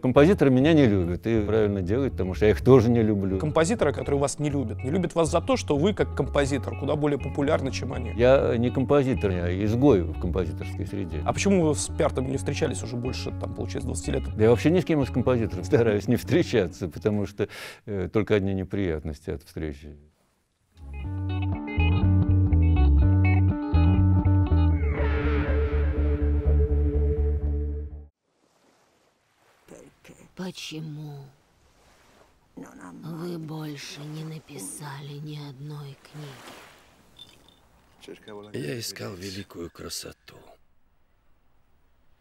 Композиторы меня не любят, и правильно делают, потому что я их тоже не люблю. Композиторы, которые вас не любят, не любят вас за то, что вы как композитор куда более популярны, чем они. Я не композитор, я изгой в композиторской среде. А почему вы с Пяртом не встречались уже больше, там, получается, 20 лет? Я вообще ни с кем из композиторов стараюсь не встречаться, потому что э, только одни неприятности от встречи. Почему вы больше не написали ни одной книги? Я искал великую красоту,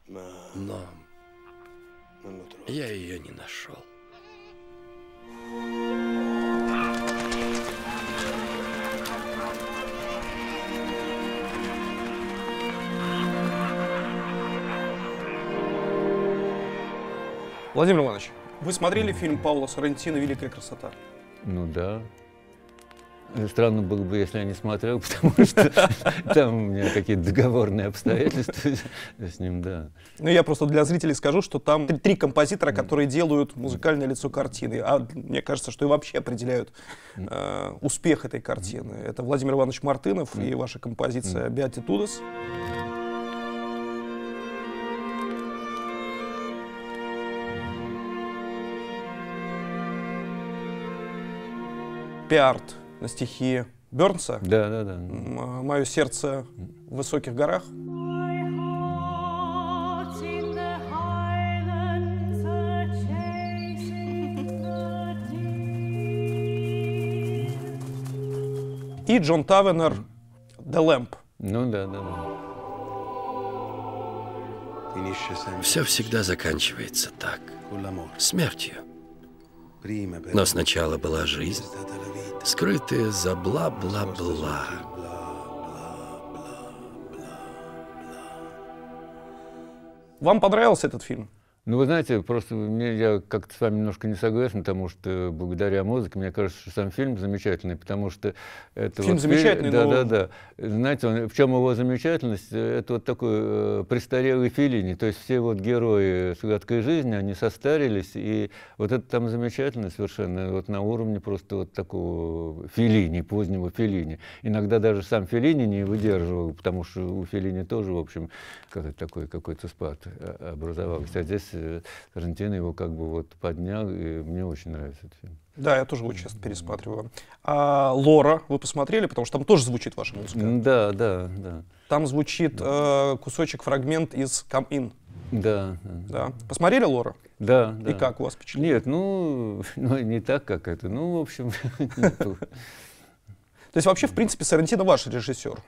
но я ее не нашел. Владимир Иванович, вы смотрели фильм Паула Соррентино «Великая красота»? Ну да. Странно было бы, если я не смотрел, потому что там у меня какие-то договорные обстоятельства с ним, да. Ну, я просто для зрителей скажу, что там три, три композитора, которые делают музыкальное лицо картины, а мне кажется, что и вообще определяют э, успех этой картины. Это Владимир Иванович Мартынов и ваша композиция «Beatitudes». Пиарт на стихи Бернса. Да, да, да. Мое сердце в высоких горах. И Джон Тавенер «The Lamp». Ну да, да, да. Все всегда заканчивается так. Смертью. Но сначала была жизнь, скрытая за бла-бла-бла. Вам понравился этот фильм? Ну, вы знаете, просто мне, я как-то с вами немножко не согласен, потому что благодаря музыке, мне кажется, что сам фильм замечательный, потому что это Фильм вот замечательный, Да, но- да, да. Знаете, он- в чем его замечательность? Это вот такой э, престарелый Филини, то есть все вот герои «Сладкой жизни», они состарились, и вот это там замечательно совершенно, вот на уровне просто вот такого Филини, позднего Филини. Иногда даже сам Филини не выдерживал, потому что у Филини тоже, в общем, как такой какой-то спад э, образовался. А здесь Тарантино его как бы вот поднял, и мне очень нравится этот фильм. Да, я тоже его часто пересматриваю. А Лора вы посмотрели, потому что там тоже звучит ваша музыка. Да, да, да. Там звучит э, кусочек, фрагмент из «Come In». Да, да, Да. Посмотрели Лора? да. да. И как у вас впечатление? Нет, ну, ну, не так, как это. Ну, в общем. То есть вообще, в принципе, Сарантино ваш режиссер.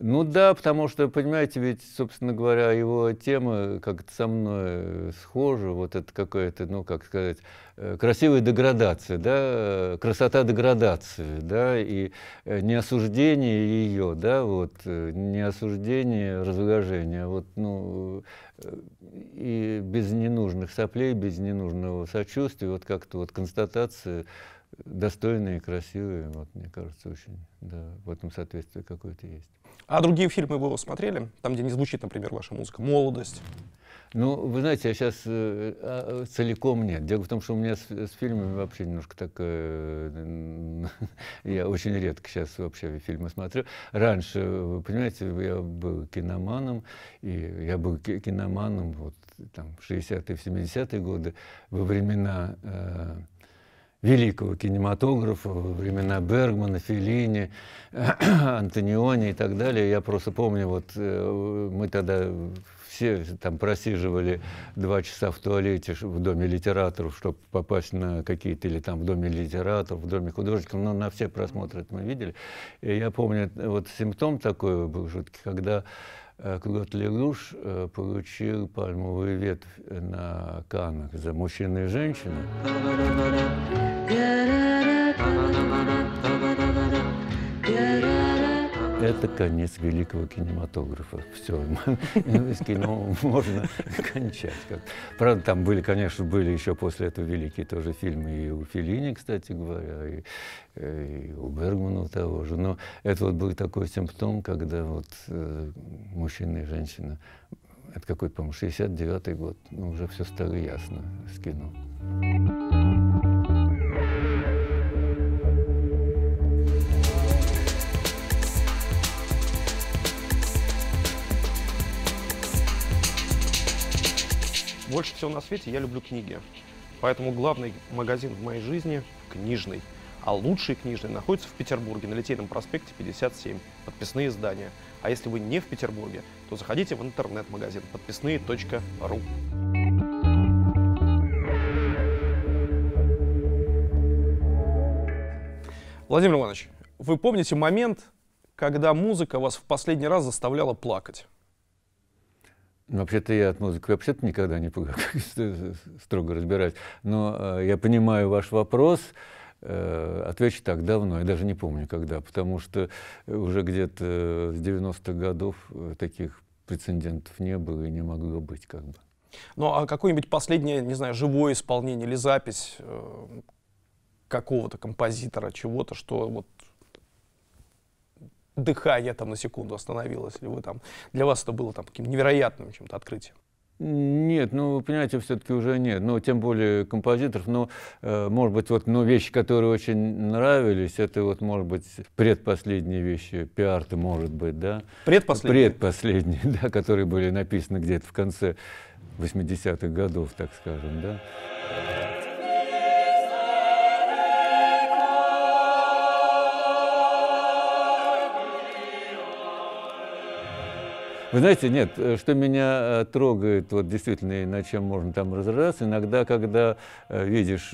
Ну да, потому что, понимаете, ведь, собственно говоря, его тема как-то со мной э, схожа, вот это какая-то, ну, как сказать, э, красивая деградация, да, э, красота деградации, да, и не осуждение ее, да, вот, не осуждение разложения, а вот, ну, и без ненужных соплей, без ненужного сочувствия, вот как-то вот констатация достойная и красивая, вот, мне кажется, очень, да, в этом соответствие какое-то есть. А другие фильмы вы его смотрели? Там, где не звучит, например, ваша музыка. «Молодость». Ну, вы знаете, я сейчас целиком нет. Дело в том, что у меня с, с фильмами вообще немножко такое... э, Я очень редко сейчас вообще фильмы смотрю. Раньше, вы понимаете, я был киноманом, и я был ки- киноманом вот там в 60-е, в 70-е годы, во времена э, великого кинематографа, времена Бергмана, Феллини, Антониони и так далее. Я просто помню, вот э, мы тогда все там просиживали два часа в туалете в доме литераторов, чтобы попасть на какие-то, или там в доме литераторов, в доме художников, но на все просмотры это мы видели. И я помню, вот симптом такой был жуткий, когда Клод Лелуш э, получил пальмовую ветвь на Каннах за мужчину и женщину. Это конец великого кинематографа. Все, кино можно кончать. Правда, там были, конечно, были еще после этого великие тоже фильмы и у Феллини, кстати говоря, и, э, и у Бергмана того же. Но это вот был такой симптом, когда вот э, мужчина и женщина Это какой, по-моему, 69-й год. Ну, уже все стало ясно с кино. Больше всего на свете я люблю книги. Поэтому главный магазин в моей жизни – книжный. А лучший книжный находится в Петербурге, на Литейном проспекте 57. Подписные издания. А если вы не в Петербурге, то заходите в интернет-магазин подписные.ру. Владимир Иванович, вы помните момент, когда музыка вас в последний раз заставляла плакать? Ну, вообще-то я от музыки вообще-то никогда не строго разбираюсь. Но э, я понимаю ваш вопрос. Э, отвечу так, давно, я даже не помню когда, потому что уже где-то с 90-х годов э, таких прецедентов не было и не могло быть как бы. Ну, а какое-нибудь последнее, не знаю, живое исполнение или запись э, какого-то композитора, чего-то, что вот дыхание там на секунду остановилось, или вы там, для вас это было там каким невероятным чем-то открытием? Нет, ну, вы понимаете, все-таки уже нет. Ну, тем более композиторов. Но, э, может быть, вот, ну, вещи, которые очень нравились, это вот, может быть, предпоследние вещи, пиар-то, может быть, да? Предпоследние? Предпоследние, да, которые были написаны где-то в конце 80-х годов, так скажем, да. Вы знаете, нет, э, что меня э, трогает, вот действительно, и над чем можно там разобраться, иногда, когда э, видишь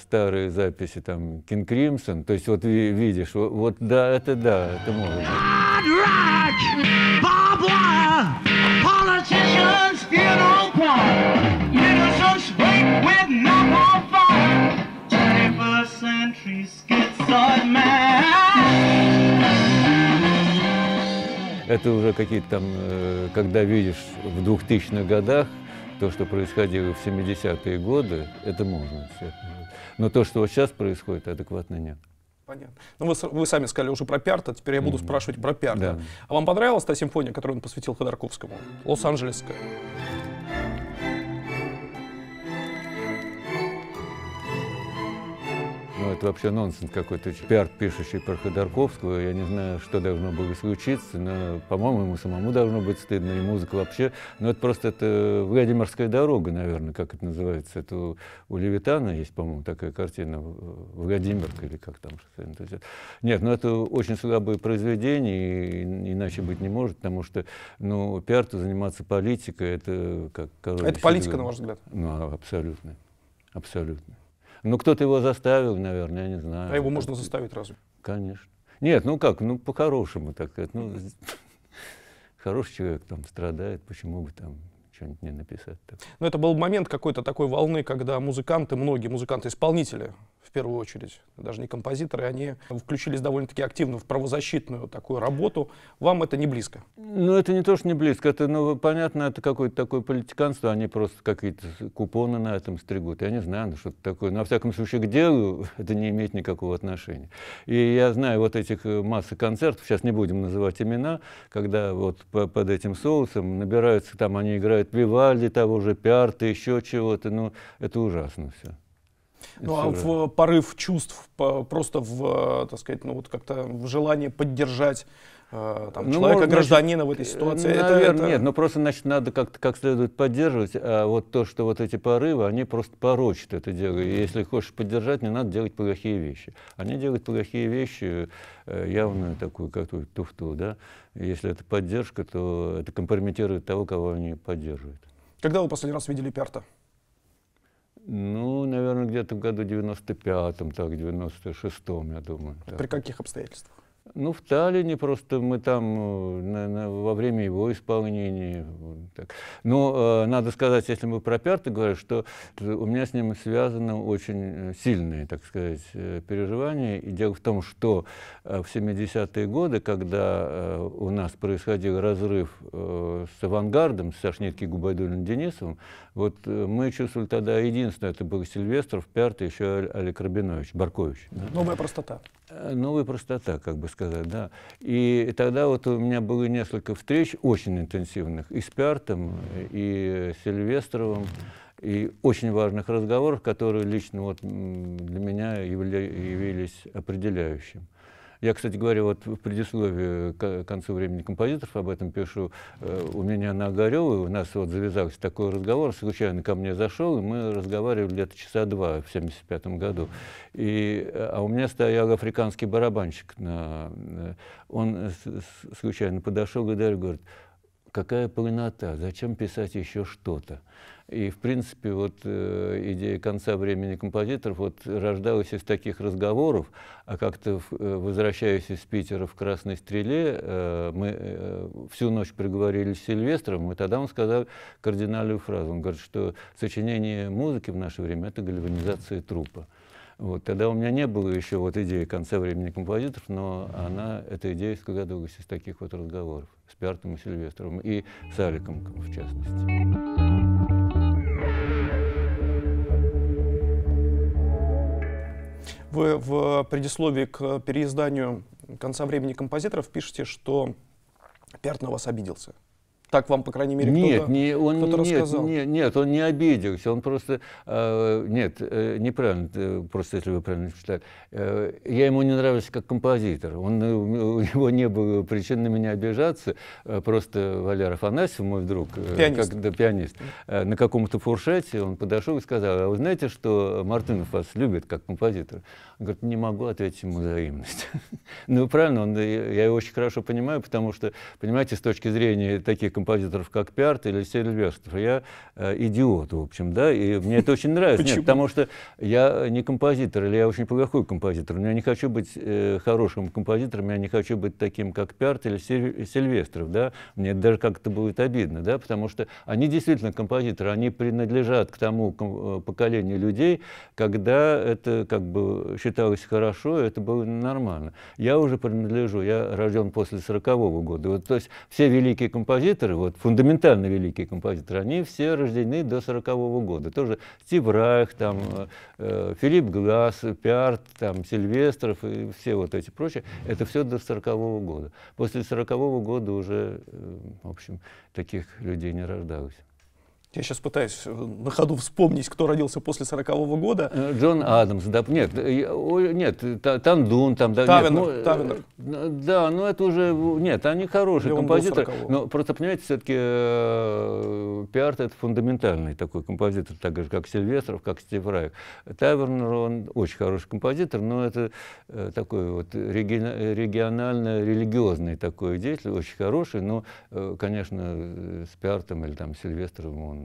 старые записи, там, King Crimson, то есть вот видишь, вот, вот да, это да, это может быть. Это уже какие-то там, э, когда видишь в 2000-х годах то, что происходило в 70-е годы, это можно. Но то, что вот сейчас происходит, адекватно нет. Понятно. Ну, вы, вы сами сказали уже про Пиарта, теперь я буду mm-hmm. спрашивать про Пиарта. Да. А вам понравилась та симфония, которую он посвятил Ходорковскому? Лос-Анджелесская. Ну, это вообще нонсенс какой-то. Пиар, пишущий про Ходорковского, я не знаю, что должно было случиться, но, по-моему, ему самому должно быть стыдно, и музыка вообще. Но это просто это Владимирская дорога, наверное, как это называется. Это у, у Левитана есть, по-моему, такая картина, Владимирка или как там. Нет, ну это очень слабое произведение, и, иначе быть не может, потому что, ну, пиар-то заниматься политикой, это как... Это политика, на ваш взгляд? Ну, абсолютно. Абсолютно. Ну, кто-то его заставил, наверное, я не знаю. А его можно заставить разве? Конечно. Нет, ну как, ну по-хорошему так сказать. Ну, хороший человек там страдает, почему бы там что-нибудь не написать. Так. Но это был момент какой-то такой волны, когда музыканты, многие музыканты-исполнители в первую очередь, даже не композиторы, они включились довольно-таки активно в правозащитную такую работу. Вам это не близко? Ну, это не то, что не близко. Это, ну, понятно, это какое-то такое политиканство. Они просто какие-то купоны на этом стригут. Я не знаю, ну, что-то такое. Во всяком случае, к делу это не имеет никакого отношения. И я знаю вот этих э, массы концертов, сейчас не будем называть имена, когда вот по, под этим соусом набираются, там они играют Вивальди, того же Пиарта, еще чего-то. Ну, это ужасно все. Ну, а в порыв чувств, просто в, так сказать, ну вот как-то в желании поддержать э, там, ну, человека, может, гражданина в этой ситуации. Наверное, это, это... нет, но просто, значит, надо как-то как следует поддерживать, а вот то, что вот эти порывы, они просто порочат это дело. И если хочешь поддержать, не надо делать плохие вещи. Они делают плохие вещи, э, явную такую какую-то туфту, да. Если это поддержка, то это компрометирует того, кого они поддерживают. Когда вы последний раз видели Пиарта? Ну, наверное, где-то в году 95-м, так, 96-м, я думаю. При каких обстоятельствах? Ну, в Таллине просто мы там э, на, на, во время его исполнения. Так. Но э, надо сказать, если мы про Пярта говорим, что у меня с ним связаны очень э, сильные, так сказать, э, переживания. И дело в том, что э, в 70-е годы, когда э, у нас происходил разрыв э, с авангардом, с Сашнитки Губайдулиным Денисовым, вот э, мы чувствовали тогда единственное, это был Сильвестров, Пярта, еще Олег Рабинович, Баркович. Новая простота. Э, новая простота, как бы сказать, да. И тогда вот у меня было несколько встреч очень интенсивных и с Пиартом, и с Сильвестровым, и очень важных разговоров, которые лично вот для меня являлись определяющим. Я, кстати говоря, вот в предисловии к концу времени композиторов об этом пишу. Э, у меня на Огаревой у нас вот завязался такой разговор, случайно ко мне зашел, и мы разговаривали где-то часа два в 75 году. И, э, а у меня стоял африканский барабанщик. На, э, он случайно подошел и говорит, какая полнота, зачем писать еще что-то? И, в принципе, вот э, идея конца времени композиторов вот рождалась из таких разговоров, а как-то, э, возвращаясь из Питера в «Красной стреле», э, мы э, всю ночь приговорили с Сильвестром, и тогда он сказал кардинальную фразу. Он говорит, что сочинение музыки в наше время — это гальванизация трупа. Вот, тогда у меня не было еще вот идеи конца времени композиторов, но она, эта идея складывалась из таких вот разговоров с Пиартом и Сильвестром, и с Аликом, в частности. Вы в предисловии к переизданию «Конца времени композиторов» пишете, что Пиарт на вас обиделся. Так вам, по крайней мере, нет, кто-то, не, он, кто нет, рассказал? Нет, нет, он не обиделся, он просто... Э, нет, э, неправильно, э, просто если вы правильно читали. Э, я ему не нравился как композитор. Он, э, у него не было причин на меня обижаться. Э, просто Валер Афанасьев, мой друг, э, пианист, как, да, пианист э, на каком-то фуршете он подошел и сказал, а вы знаете, что Мартынов вас любит как композитор? Он говорит, не могу ответить ему взаимность. ну, правильно, он, я его очень хорошо понимаю, потому что, понимаете, с точки зрения таких композиторов, как Пиарт или Сильвестров. Я э, идиот, в общем, да, и мне это очень нравится. Нет, потому что я не композитор, или я очень плохой композитор. Но я не хочу быть э, хорошим композитором, я не хочу быть таким, как Пиарт или Сильвестров, да. Мне даже как-то будет обидно, да, потому что они действительно композиторы, они принадлежат к тому э, поколению людей, когда это как бы считалось хорошо, это было нормально. Я уже принадлежу, я рожден после 40-го года. Вот, то есть все великие композиторы, композиторы, вот фундаментально великие композиторы, они все рождены до 40 -го года. Тоже Стив Райх, там, э, Филипп Глаз, Пиарт, там, Сильвестров и все вот эти прочие, это все до 40 -го года. После 40 -го года уже, э, в общем, таких людей не рождалось. Я сейчас пытаюсь э, на ходу вспомнить, кто родился после сорокового года. Э, Джон Адамс, да, нет, нет, Тандун, там, да, Тавинер, нет, ну, Тавинер. Э, да, ну это уже, нет, они хорошие композиторы, но просто, понимаете, все-таки э, Пиарт это фундаментальный такой композитор, так же, как Сильвестров, как Стив Райк. Тавернер, он очень хороший композитор, но это э, такой вот регионально-религиозный такой деятель, очень хороший, но, э, конечно, с Пиартом или там Сильвестровым он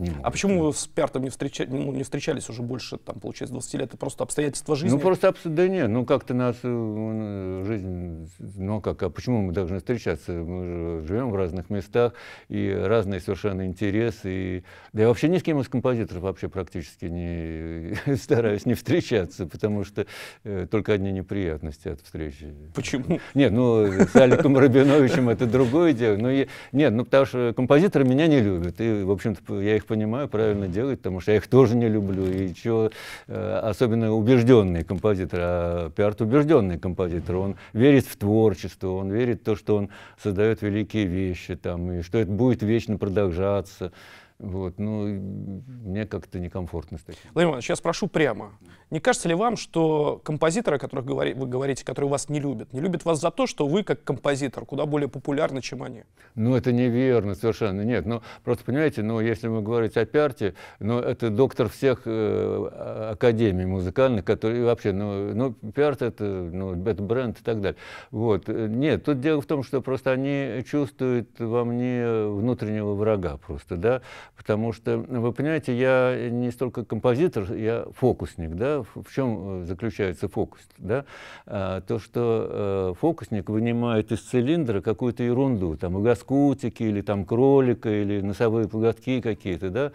не А почему вы с Пяртом не, встреча... ну, не встречались уже больше, там, получается, 20 лет? Это просто обстоятельства жизни? Ну, просто, да нет, ну, как-то нас э, жизнь, ну, как, а почему мы должны встречаться? Мы же живем в разных местах, и разные совершенно интересы, и... да я вообще ни с кем из композиторов вообще практически не стараюсь не встречаться, потому что э, только одни неприятности от встречи. Почему? Нет, ну, с Аликом Рабиновичем это другое дело, но я... нет, ну, потому что композиторы меня не любят, и, в общем-то, я их понимаю, правильно делать, потому что я их тоже не люблю. И чего, э, особенно убежденный композитор, а Пиарт убежденный композитор, он верит в творчество, он верит в то, что он создает великие вещи, там, и что это будет вечно продолжаться. Вот, ну, мне как-то некомфортно с таким. Владимир Иванович, я спрошу прямо. Не кажется ли вам, что композиторы, о которых говори, вы говорите, которые вас не любят, не любят вас за то, что вы, как композитор, куда более популярны, чем они? Ну, это неверно совершенно. Нет, ну, просто, понимаете, ну, если мы говорить о Пиарте, ну, это доктор всех э, академий музыкальных, которые вообще, ну, ну Пиарт это, ну, это бренд и так далее. Вот. Нет, тут дело в том, что просто они чувствуют во мне внутреннего врага просто, да, потому что, вы понимаете, я не столько композитор, я фокусник, да, в чем заключается фокус, да, а, то, что э, фокусник вынимает из цилиндра какую-то ерунду, там, гаскутики или там кролика, или носовые платки какие-то, да,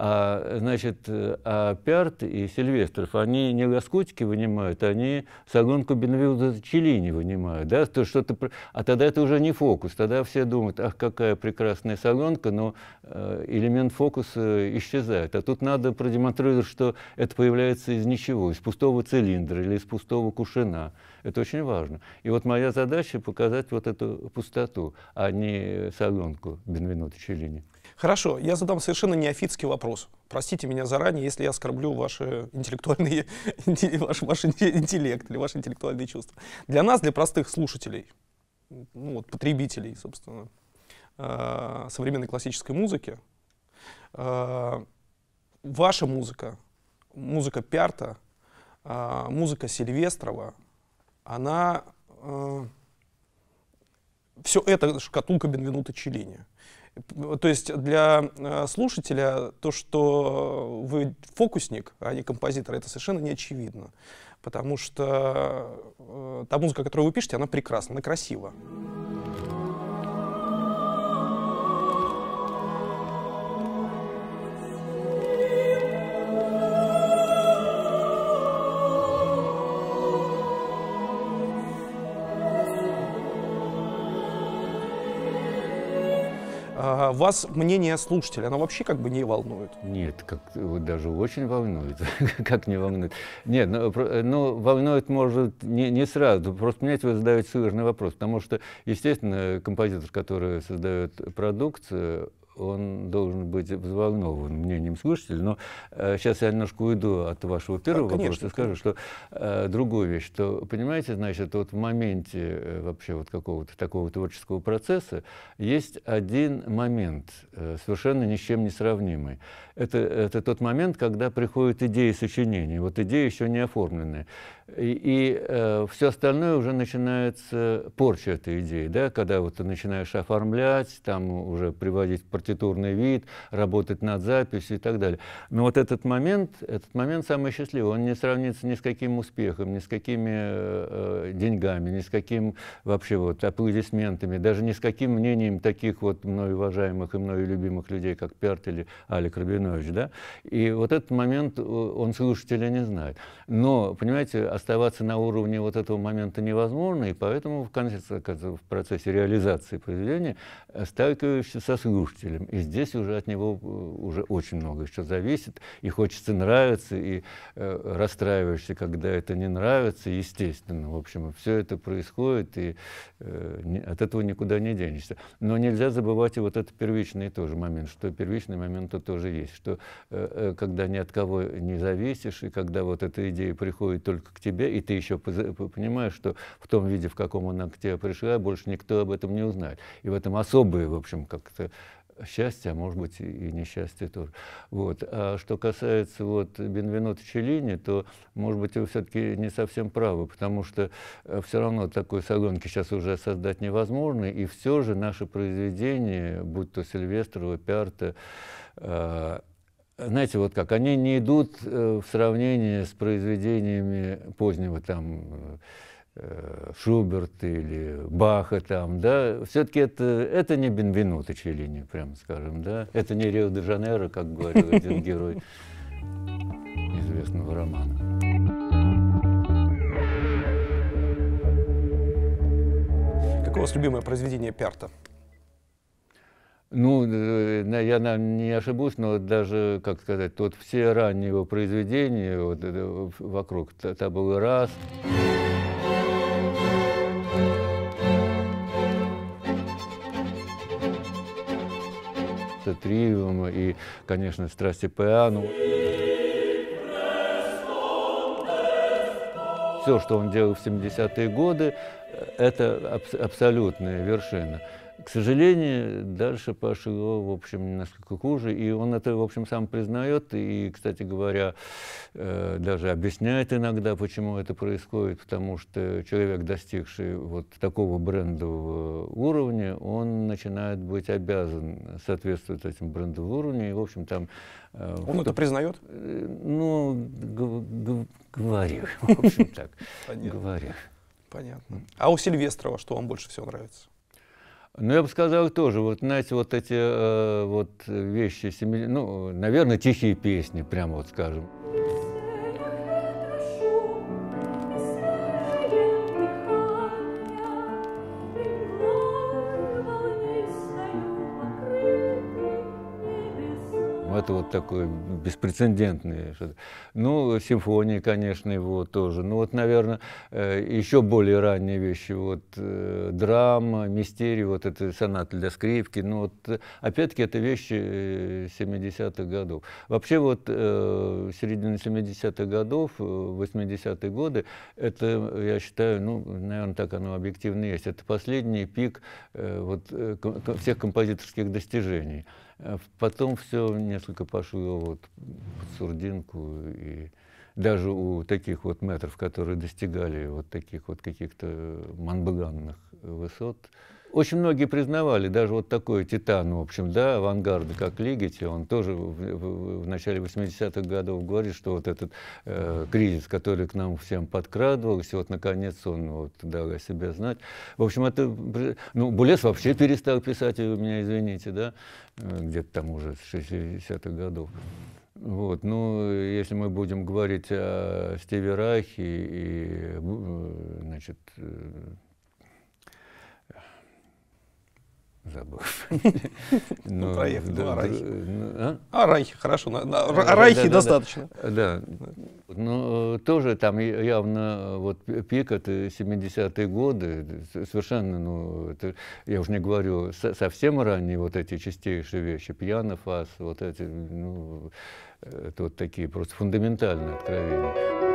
А, значит, а Пярт и Сильвестров, они не лоскутики вынимают, они салонку Бенвилда Челини вынимают, да, то что-то, а тогда это уже не фокус, тогда все думают, ах, какая прекрасная салонка, но э, элемент фокуса исчезает. А тут надо продемонстрировать, что это появляется из ничего, из пустого цилиндра или из пустого кушина. Это очень важно. И вот моя задача показать вот эту пустоту, а не салонку Бенвенуто Челлини. Хорошо, я задам совершенно неофитский вопрос. Простите меня заранее, если я оскорблю ваши интеллектуальные, ваш, ваш интеллект или ваши интеллектуальные чувства. Для нас, для простых слушателей, ну, вот, потребителей, собственно, э, современной классической музыки, э, ваша музыка, музыка Пярта, э, музыка Сильвестрова, она... Все это шкатулка Бенвенута Челлини. То есть для э, слушателя то, что вы фокусник, а не композитор, это совершенно не очевидно. Потому что э, та музыка, которую вы пишете, она прекрасна, она красива. Вас мнение слушателя, оно вообще как бы не волнует? Нет, как, вот даже очень волнует. как не волнует? Нет, но, но волнует может не, не сразу. Просто мне вы задаете сложный вопрос, потому что, естественно, композитор, который создает продукцию, он должен быть взволнован мнением слушателей. Но э, сейчас я немножко уйду от вашего первого конечно, вопроса и скажу, что э, другую вещь, что, понимаете, значит, вот в моменте э, вообще вот какого-то такого творческого процесса есть один момент, э, совершенно ни с чем не сравнимый. Это, это тот момент, когда приходит идея сочинения, вот идея еще не оформленная. И, и э, все остальное уже начинается порча этой идеи, да, когда вот ты начинаешь оформлять, там уже приводить партитурный вид, работать над записью и так далее. Но вот этот момент, этот момент самый счастливый, он не сравнится ни с каким успехом, ни с какими э, деньгами, ни с каким вообще вот аплодисментами, даже ни с каким мнением таких вот мной уважаемых и мной любимых людей, как Пярт или Алик Рабинович, да. И вот этот момент он слушателя не знает. Но, понимаете, оставаться на уровне вот этого момента невозможно, и поэтому в, конце, в процессе реализации произведения сталкиваешься со слушателем. И здесь уже от него э, уже очень много еще зависит, и хочется нравиться, и э, расстраиваешься, когда это не нравится, естественно. В общем, все это происходит, и э, от этого никуда не денешься. Но нельзя забывать и вот этот первичный тоже момент, что первичный момент -то тоже есть, что э, э, когда ни от кого не зависишь, и когда вот эта идея приходит только к тебе, тебе, и ты еще понимаешь, что в том виде, в каком она к тебе пришла, больше никто об этом не узнает. И в этом особое, в общем, как-то счастье, а может быть и несчастье тоже. Вот. А что касается вот Бенвенуто Челлини, то, может быть, вы все-таки не совсем правы, потому что э, все равно такой салонки сейчас уже создать невозможно, и все же наши произведения, будь то Сильвестрова, Пиарта, э, знаете, вот как, они не идут э, в сравнении с произведениями позднего там э, Шуберта или Баха там, да, все-таки это, это не Бенвенуто Челлини, прямо скажем, да, это не Рио-де-Жанейро, как говорил один герой известного романа. Какое у вас любимое произведение Перта? Ну, э, я не ошибусь, но даже, как сказать, вот все ранние его произведения вот, вокруг был раз. Триума и, конечно, страсти Пиану. Все, что он делал в 70-е годы, э, это аб абсолютная вершина. К сожалению, дальше пошло, в общем, несколько хуже, и он это, в общем, сам признает, и, кстати говоря, э, даже объясняет иногда, почему это происходит, потому что человек, достигший вот такого брендового уровня, он начинает быть обязан соответствовать этим брендовым уровню, и, в общем, там... Э, он что, это признает? Э, ну, говорю, в общем, так, говорю. Понятно. А у Сильвестрова что вам больше всего нравится? Ну, я бы сказал тоже, вот, знаете, вот эти э, вот вещи, ну, наверное, тихие песни, прямо вот скажем. Это вот такое беспрецедентное. Ну, симфонии, конечно, его тоже. Ну, вот, наверное, э, еще более ранние вещи. Вот э, драма, мистерия, вот это соната для скрипки. Ну, вот, опять-таки, это вещи 70-х э, годов. Вообще, вот середина 70-х годов, 80-е годы, это, я считаю, ну, наверное, так оно объективно есть. Это последний пик вот, всех композиторских достижений. А потом все несколько пошло вот под сурдинку. И даже у таких вот метров, которые достигали вот таких вот каких-то манбаганных высот, очень многие признавали, даже вот такой титан, в общем, да, авангарда, как Лигити, он тоже в, в, в начале 80-х годов говорит, что вот этот э, кризис, который к нам всем подкрадывался, вот наконец он вот дал о себе знать. В общем, это, ну, Булес вообще перестал писать, вы меня извините, да, э, где-то там уже с 60-х годов. Вот, ну, если мы будем говорить о Стиве Райхе и, э, значит, э, забыл. Ну, проехали, ну, Арахи. А? Арахи, хорошо, Арахи достаточно. Да, ну, тоже там явно вот пик, это 70-е годы, совершенно, ну, это, я уже не говорю, совсем ранние вот эти чистейшие вещи, пьяно фас, вот эти, ну, это вот такие просто фундаментальные откровения.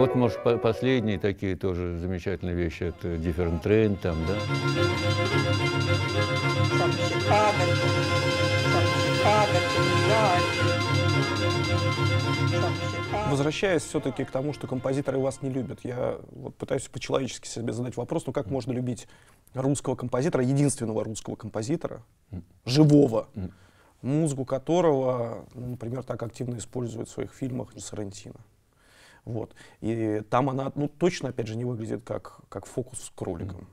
Ну вот, может, последние такие тоже замечательные вещи, это Different Train там, да? Возвращаясь все-таки к тому, что композиторы вас не любят, я вот пытаюсь по-человечески себе задать вопрос, ну как можно любить русского композитора, единственного русского композитора, живого, музыку которого, ну, например, так активно используют в своих фильмах Сарантино? Вот. И там она ну, точно, опять же, не выглядит как, как фокус с кроликом.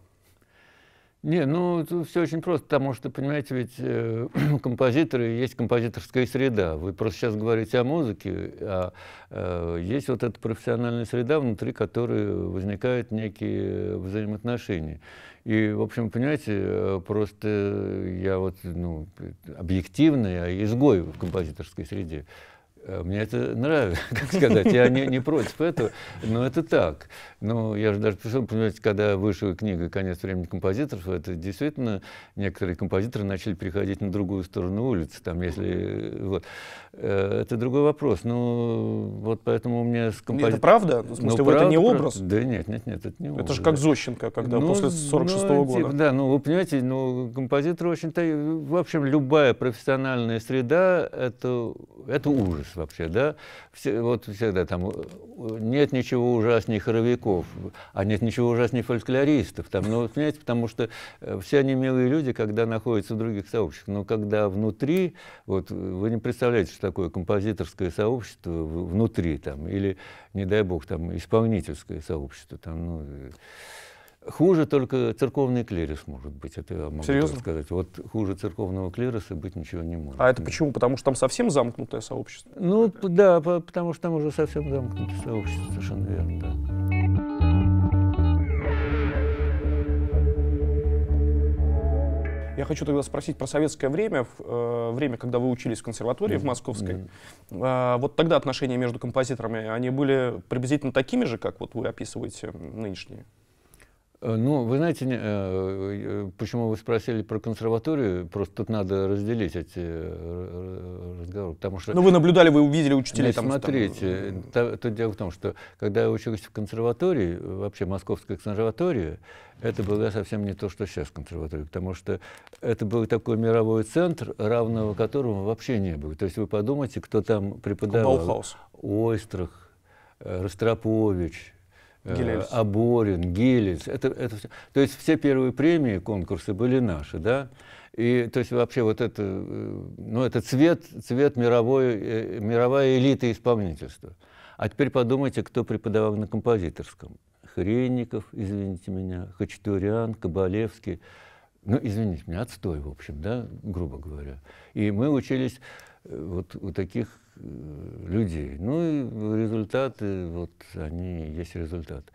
Не, ну все очень просто, потому что, понимаете, ведь э, композиторы есть композиторская среда. Вы просто сейчас говорите о музыке, а э, есть вот эта профессиональная среда, внутри которой возникают некие взаимоотношения. И, в общем, понимаете, э, просто я вот, ну, объективный, а изгой в композиторской среде. Э, мне это нравится, как сказать, я не, не против этого, но это так. Ну, я же даже пришел, понимаете, когда вышла книга «Конец времени композиторов», это действительно некоторые композиторы начали переходить на другую сторону улицы, там, если, вот. Э, это другой вопрос. Ну, вот поэтому у меня с композитором... Это правда? В смысле, ну, это не образ? Да нет, нет, нет, это не образ. Это же как Зощенко, когда ну, после 46 -го ну, года. Типа, да, ну, вы понимаете, ну, композитор очень-то... В общем, любая профессиональная среда — это, это ужас вообще, да? Все, вот всегда там нет ничего ужаснее хоровиков, а нет ничего ужаснее фольклористов. Там, ну, понимаете, потому что э, все они милые люди, когда находятся в других сообществах. Но когда внутри, вот вы не представляете, что такое композиторское сообщество внутри там, или, не дай бог, там, исполнительское сообщество. Там, ну, Хуже только церковный клирис может быть, это я могу Серьезно? сказать. Вот хуже церковного клироса быть ничего не может. А это почему? Потому что там совсем замкнутое сообщество? Ну да, потому что там уже совсем замкнутое сообщество, совершенно верно, да. Я хочу тогда спросить про советское время, э, время, когда вы учились в консерватории mm-hmm. в Московской. Mm-hmm. Э, вот тогда отношения между композиторами, они были приблизительно такими же, как вот вы описываете нынешние? Э, ну, вы знаете, э, э, почему вы спросили про консерваторию? Просто тут надо разделить эти разговоры, потому что... Ну, вы наблюдали, вы увидели учителей там... Смотрите, там... тут дело в том, что когда я учился в консерватории, вообще Московская консерватория, это было совсем не то, что сейчас консерватория, потому что это был такой мировой центр, равного которому вообще не было. То есть вы подумайте, кто там преподавал. Баухаус. Ойстрах, Ростропович, Гелельс. Э, Аборин, Гелец. Это, это все. То есть все первые премии, конкурсы были наши, да? И то есть вообще вот это, э, ну это цвет, цвет мировой, э, мировая элита исполнительства. А теперь подумайте, кто преподавал на композиторском. Хренников, извините меня, Хачатурян, Кабалевский. Ну, извините меня, отстой, в общем, да, грубо говоря. И мы учились вот у таких людей. Ну и результаты, вот они есть результат.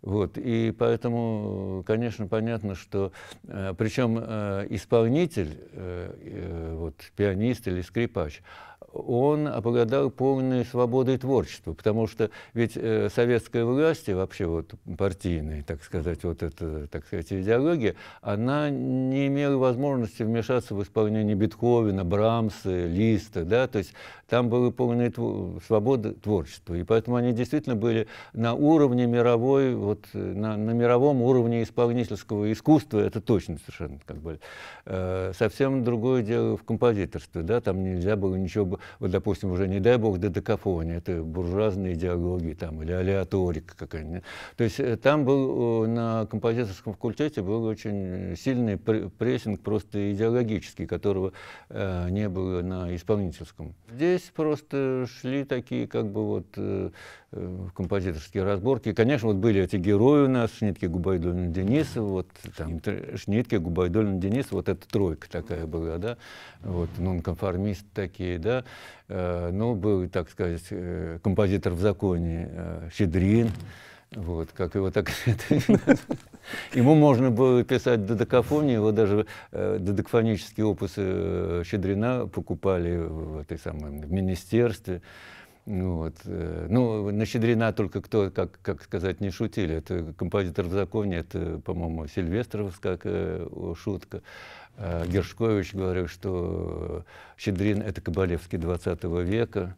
Вот, и поэтому, конечно, понятно, что, э, причем э, исполнитель, э, э, вот, пианист или скрипач, он обладал полной свободой творчества, потому что ведь э, советская власть, вообще вот партийная, так сказать, вот эта, так сказать, идеология, она не имела возможности вмешаться в исполнение Бетховена, Брамса, Листа, да, то есть там была полная тв свобода творчества, и поэтому они действительно были на уровне мировой, вот на, на мировом уровне исполнительского искусства, это точно совершенно как бы э, совсем другое дело в композиторстве, да, там нельзя было ничего вот, допустим, уже не дай бог додекафония, это буржуазные идеологии там, или алиаторика какая-нибудь. То есть э, там был на композиторском факультете был очень сильный прессинг просто идеологический, которого э, не было на исполнительском. Здесь просто шли такие как бы вот э, Э, композиторские разборки. И, конечно, вот были эти герои у нас, Шнитке, Губайдулина, Денисов, вот там Шнитке, Губайдулина, Денисов, вот эта тройка такая была, да, вот нонконформисты такие, да, ну, был, так сказать, э, композитор в законе э, Щедрин, вот, как его так... Ему можно было писать додекафонию, его даже э, додекафонические опусы э, Щедрина покупали в этой самой в министерстве. Вот. Э, ну, на Щедрина только кто, как, как сказать, не шутили. Это композитор в законе, это, по-моему, Сильвестровская э, шутка. А Гершкович говорил, что Щедрин — это Кабалевский 20 века.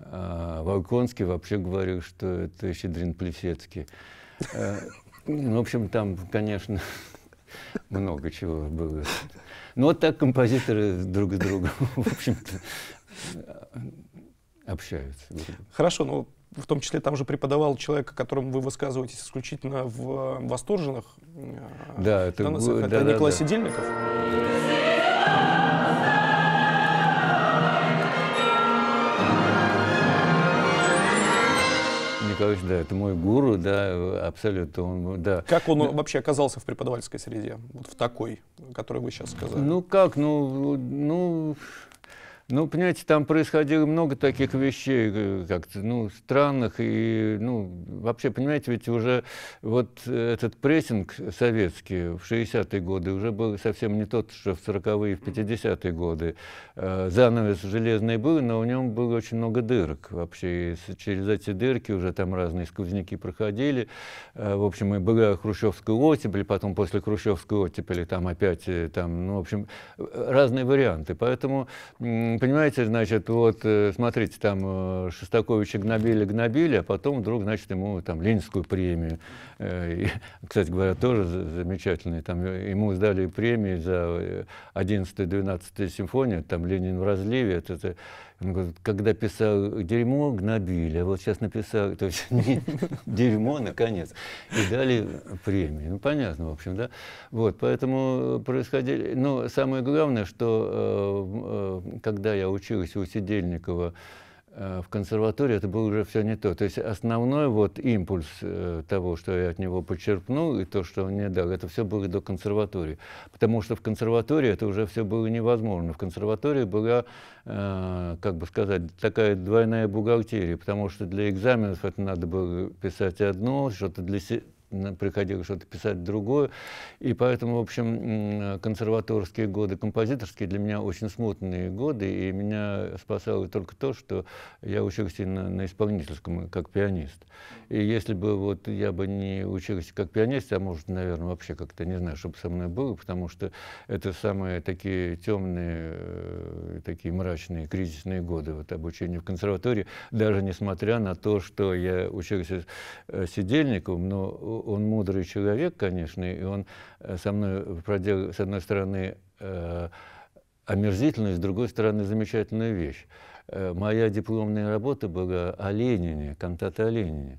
А Волконский вообще говорил, что это Щедрин Плесецкий. Э, ну, в общем, там, конечно, много чего было. Ну, вот так композиторы друг с другом, в общем-то, общаются. Хорошо, но в том числе там же преподавал человек, о котором вы высказываетесь исключительно в восторженных э, да, это, тонусах. это да, Николай да, Сидельников. Николаевич, да, это мой гуру, да, абсолютно. Он, да. Как он да. вообще оказался в преподавательской среде, вот в такой, которой вы сейчас сказали? Ну как, ну, ну ну, понимаете, там происходило много таких вещей, э, как-то, ну, странных, и, ну, вообще, понимаете, ведь уже вот этот прессинг советский в 60-е годы уже был совсем не тот, что в 40-е и в 50-е годы. Э, занавес железный был, но в нем было очень много дырок вообще, и через эти дырки уже там разные сквозняки проходили. Э, в общем, и была хрущевская оттепель, потом после хрущевской оттепели там опять, там, ну, в общем, разные варианты. Поэтому понимаете, значит, вот, э, смотрите, там э, Шостаковича гнобили, гнобили, а потом вдруг, значит, ему там Ленинскую премию. Э, и, кстати говоря, тоже замечательный. Там ему сдали премии за 11-12 симфонию, там Ленин в разливе. Это, это, он говорит, когда писал дерьмо, гнобили, а вот сейчас написал, то есть дерьмо, наконец, и дали премию. Ну, понятно, в общем, да. Вот, поэтому происходили... Но самое главное, что э, э, когда я учился у Сидельникова, в консерватории это было уже все не то. То есть основной вот импульс э, того, что я от него подчерпнул, и то, что он мне дал, это все было до консерватории. Потому что в консерватории это уже все было невозможно. В консерватории была, э, как бы сказать, такая двойная бухгалтерия, потому что для экзаменов это надо было писать одно, что-то для приходилось что-то писать другое. И поэтому, в общем, консерваторские годы, композиторские для меня очень смутные годы, и меня спасало только то, что я учился на, на исполнительском как пианист. И если бы вот я бы не учился как пианист, а может, наверное, вообще как-то не знаю, что бы со мной было, потому что это самые такие темные, э, такие мрачные, кризисные годы вот, обучения в консерватории, даже несмотря на то, что я учился э, сидельником, но он мудрый человек, конечно, и он э, со мной проделал, с одной стороны, э, омерзительную, с другой стороны, замечательную вещь. Э, моя дипломная работа была о Ленине, кантата о Ленине.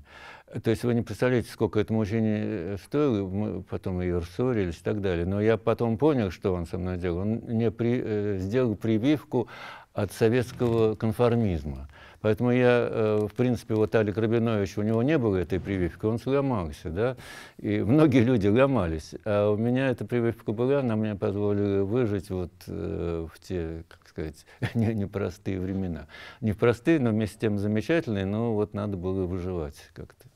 То есть вы не представляете, сколько это мужчине стоило, мы потом ее ссорились и так далее. Но я потом понял, что он со мной делал. Он мне при, э, сделал прививку от советского конформизма. Поэтому я, э, в принципе, вот Алик Рабинович, у него не было этой прививки, он сломался, да, и многие люди ломались, а у меня эта прививка была, она мне позволила выжить вот э, в те, как сказать, непростые времена. Не простые, но вместе с тем замечательные, но вот надо было выживать как-то.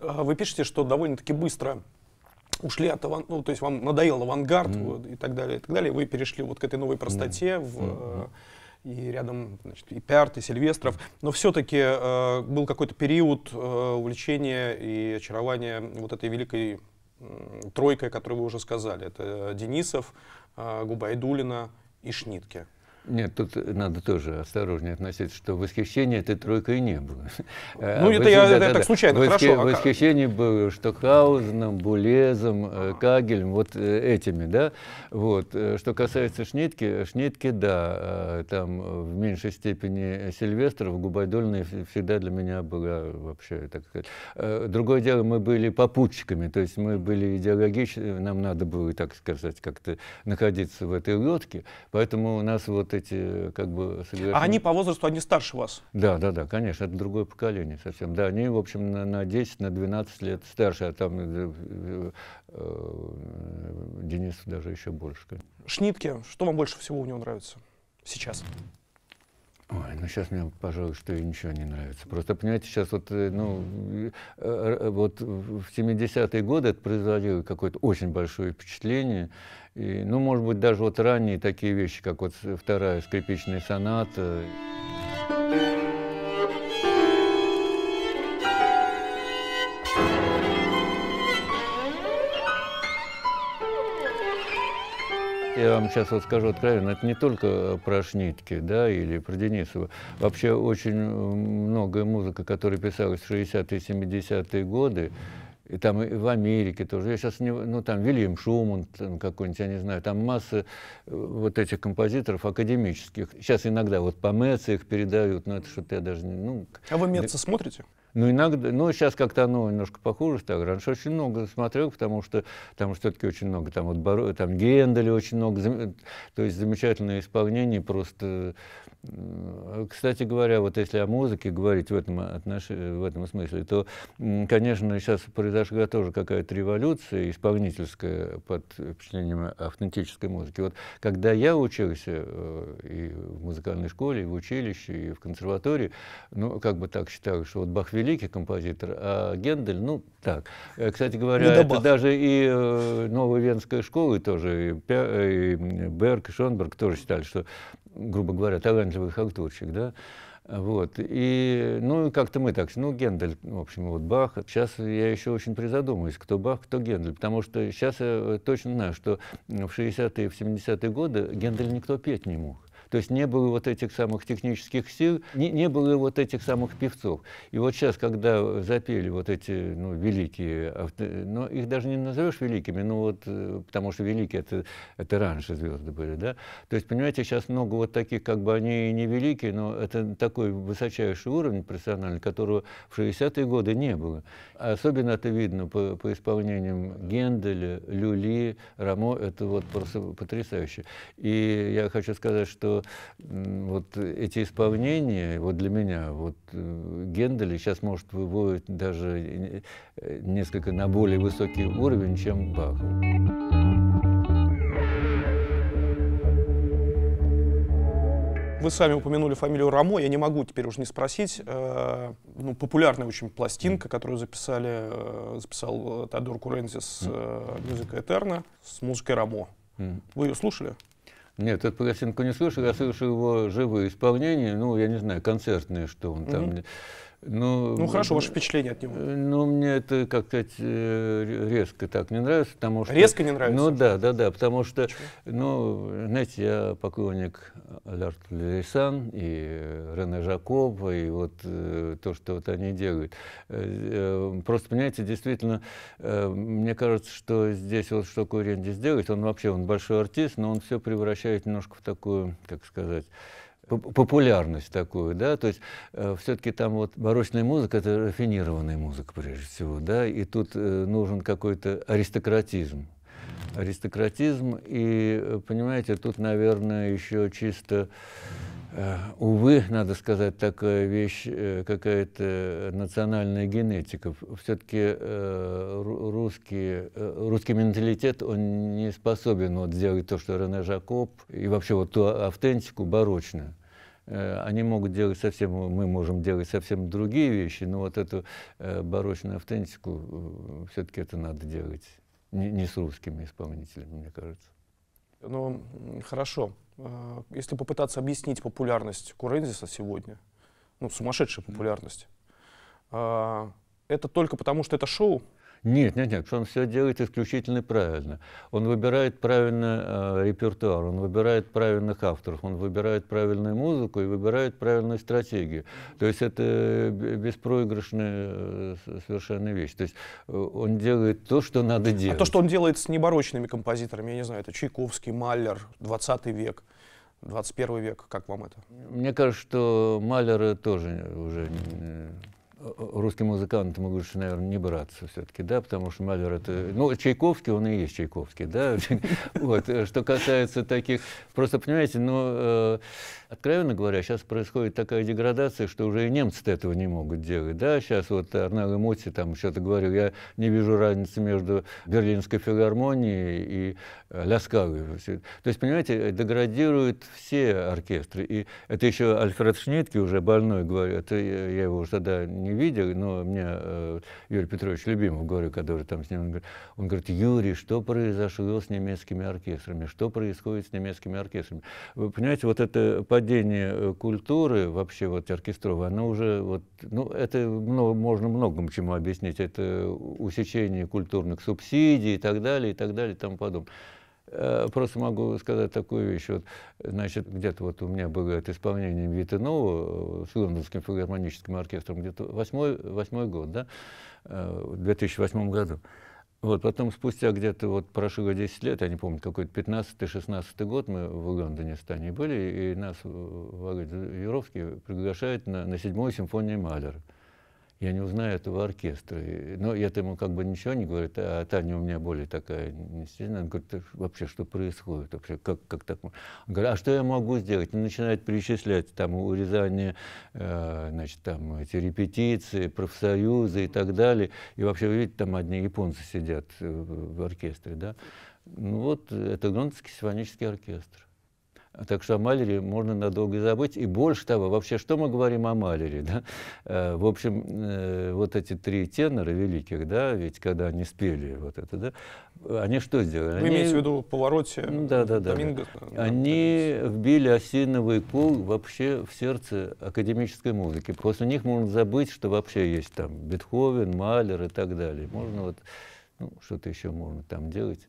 А вы пишете, что довольно-таки быстро ушли от аван... ну, то есть вам надоел авангард mm. вот, и так далее, и так далее, вы перешли вот к этой новой простоте mm. в mm и рядом значит, и Пярт, и Сильвестров, но все-таки э, был какой-то период э, увлечения и очарования вот этой великой э, тройкой, которую вы уже сказали. Это Денисов, э, Губайдулина и Шнитке. Нет, тут надо тоже осторожнее относиться, что восхищения этой тройкой не было. Ну, это я да, это да, так случайно, Восхи, хорошо. А восхищение было Штокхаузеном, Булезом, э, Кагелем, вот э, этими, да. Вот. Э, что касается Шнитки, Шнитки, да, там в меньшей степени Сильвестров, Губайдольная всегда для меня была вообще, так сказать. Другое дело, мы были попутчиками, то есть мы были идеологичны, нам надо было, так сказать, как-то находиться в этой лодке, поэтому у нас вот эти как бы соглашения... А они по возрасту, они старше вас? Да, да, да, конечно, это другое поколение совсем. Да, они, в общем, на, на 10, на 12 лет старше, а там э, э, э, Денис даже еще больше. Шнитке, что вам больше всего у него нравится сейчас? Ой, ну сейчас мне, пожалуй, что и ничего не нравится. Просто, понимаете, сейчас вот, э, ну, вот в 70-е годы это производило какое-то очень большое впечатление. И, ну, может быть, даже вот ранние такие вещи, как вот вторая скрипичная соната. Я вам сейчас вот скажу откровенно, это не только про Шнитки, да, или про Денисова. Вообще очень много музыка, которая писалась в 60-е, 70-е годы, и там и в Америке тоже. Я сейчас не, ну там Вильям Шуман какой-нибудь, я не знаю, там масса э, вот этих композиторов академических. Сейчас иногда вот по Меце их передают, но это что-то я даже не, ну. А вы Меца смотрите? Ну, иногда, ну, сейчас как-то оно немножко похуже стало. Раньше очень много смотрел, потому что там все-таки очень много, там вот Боро, там Генделя очень много, то есть замечательное исполнение просто кстати говоря, вот если о музыке говорить в этом, отнош... в этом смысле, то, конечно, сейчас произошла тоже какая-то революция исполнительская под впечатлением автентической музыки. Вот когда я учился э, и в музыкальной школе, и в училище, и в консерватории, ну, как бы так считал, что вот Бах великий композитор, а Гендель, ну, так. Э, кстати говоря, это даже и э, новая венская школа, и тоже и, и Берг, и Шонберг тоже считали, что грубо говоря, талантливый халтурщик, да, вот. И, ну, как-то мы так, ну, Гендель, в общем, вот Бах. Сейчас я еще очень призадумываюсь, кто Бах, кто Гендель, потому что сейчас я точно знаю, что в 60-е и в 70-е годы Гендель никто петь не мог. То есть не было вот этих самых технических сил, не, не было вот этих самых певцов. И вот сейчас, когда запели вот эти ну, великие, но их даже не назовешь великими, ну вот, э, потому что великие это, это раньше звезды были, да. То есть, понимаете, сейчас много вот таких, как бы они не великие, но это такой высочайший уровень профессиональный, которого в 60-е годы не было. Особенно это видно по, по исполнениям Генделя, Люли, Рамо, это вот просто потрясающе. И я хочу сказать, что вот эти исполнения, вот для меня, вот э, Гендель сейчас может выводить даже э, несколько на более высокий уровень, чем Бах. Вы сами упомянули фамилию Рамо, я не могу теперь уже не спросить. Э, ну, популярная очень пластинка, которую записали, э, записал Теодор Курензис э, «Музыка Этерна» с музыкой Рамо. Вы ее слушали? Нет, эту пластинку не слышал, я слышал его живые исполнения, ну, я не знаю, концертные, что он там. Mm-hmm. Ну, ну хорошо, ваше впечатление от него. Ну, мне это как-то э, резко так не нравится, потому что... Резко не нравится? Ну да, да, да, потому что, Почему? ну, знаете, я поклонник Лярт Лерисан и Рене Жакоба, и вот э, то, что вот они делают. Э, э, просто, понимаете, действительно, э, мне кажется, что здесь вот что Куренди сделает, он вообще, он большой артист, но он все превращает немножко в такую, как сказать, популярность такую, да, то есть э, все-таки там вот барочная музыка это рафинированная музыка прежде всего, да, и тут э, нужен какой-то аристократизм, аристократизм и, э, понимаете, тут, наверное, еще чисто увы, надо сказать, такая вещь, э, какая-то национальная генетика. Все-таки э, русский, русский менталитет, он не способен вот сделать то, что Рене Жакоб, и вообще вот ту автентику барочную. Они могут делать совсем, мы можем делать совсем другие вещи, но вот эту барочную автентику все-таки это надо делать не, не с русскими исполнителями, мне кажется. Ну, хорошо. А, если попытаться объяснить популярность Курензиса сегодня, ну, сумасшедшая популярность, а, это только потому, что это шоу? Нет, нет, нет, он все делает исключительно правильно. Он выбирает правильно э, репертуар, он выбирает правильных авторов, он выбирает правильную музыку и выбирает правильную стратегию. То есть это беспроигрышная э, совершенно вещь. То есть э, он делает то, что надо делать. А то, что он делает с неборочными композиторами, я не знаю, это Чайковский, Маллер, 20 век. 21 век, как вам это? Мне кажется, что Малера тоже уже русским музыкантам лучше, наверное, не браться все-таки, да, потому что Малер это, ну, Чайковский, он и есть Чайковский, да, вот, что касается таких, просто, понимаете, ну, э, откровенно говоря, сейчас происходит такая деградация, что уже и немцы этого не могут делать, да, сейчас вот Арнал Моти там что-то говорил, я не вижу разницы между Берлинской филармонией и Ля Скалы. То есть, понимаете, деградируют все оркестры, и это еще Альфред Шнитке уже больной говорит, это я его уже тогда не видел, но мне э, Юрий Петрович Любимов, говорю, который там с ним, он говорит, он говорит, Юрий, что произошло с немецкими оркестрами, что происходит с немецкими оркестрами? Вы понимаете, вот это падение э, культуры вообще вот оркестровой, оно уже, вот, ну, это много, можно многому чему объяснить, это усечение культурных субсидий и так далее, и так далее, и тому подобное. Э, просто могу сказать такую вещь. Вот, значит, где-то вот у меня это исполнение Витанова э, с Лондонским филармоническим оркестром, где-то восьмой, восьмой год, да, в 2008 году. Вот, потом спустя где-то вот прошло 10 лет, я не помню, какой-то 15-16 год мы в Лондоне с Таней были, и нас Володя Юровский приглашает на, на седьмую симфонию Малера я не узнаю этого оркестра. Но я ему как бы ничего не говорю, а Таня у меня более такая нестительная. Она говорит, вообще, что происходит? Вообще, как, как так? Он говорит, а что я могу сделать? Он начинает перечислять там урезание, э, значит, там эти репетиции, профсоюзы и так далее. И вообще, видите, там одни японцы сидят в оркестре, да? Ну вот, это Лондонский симфонический оркестр. Так что о Малере можно надолго забыть. И больше того, вообще, что мы говорим о Малере? Да? Э, в общем, э, вот эти три тенора великих, да, ведь когда они спели вот это, да, они что сделали? Вы они... имеете в виду повороте да, да, да, Доминго? Да. Они вбили осиновый кол вообще в сердце академической музыки. После них можно забыть, что вообще есть там Бетховен, Малер и так далее. Можно вот, ну, что-то еще можно там делать.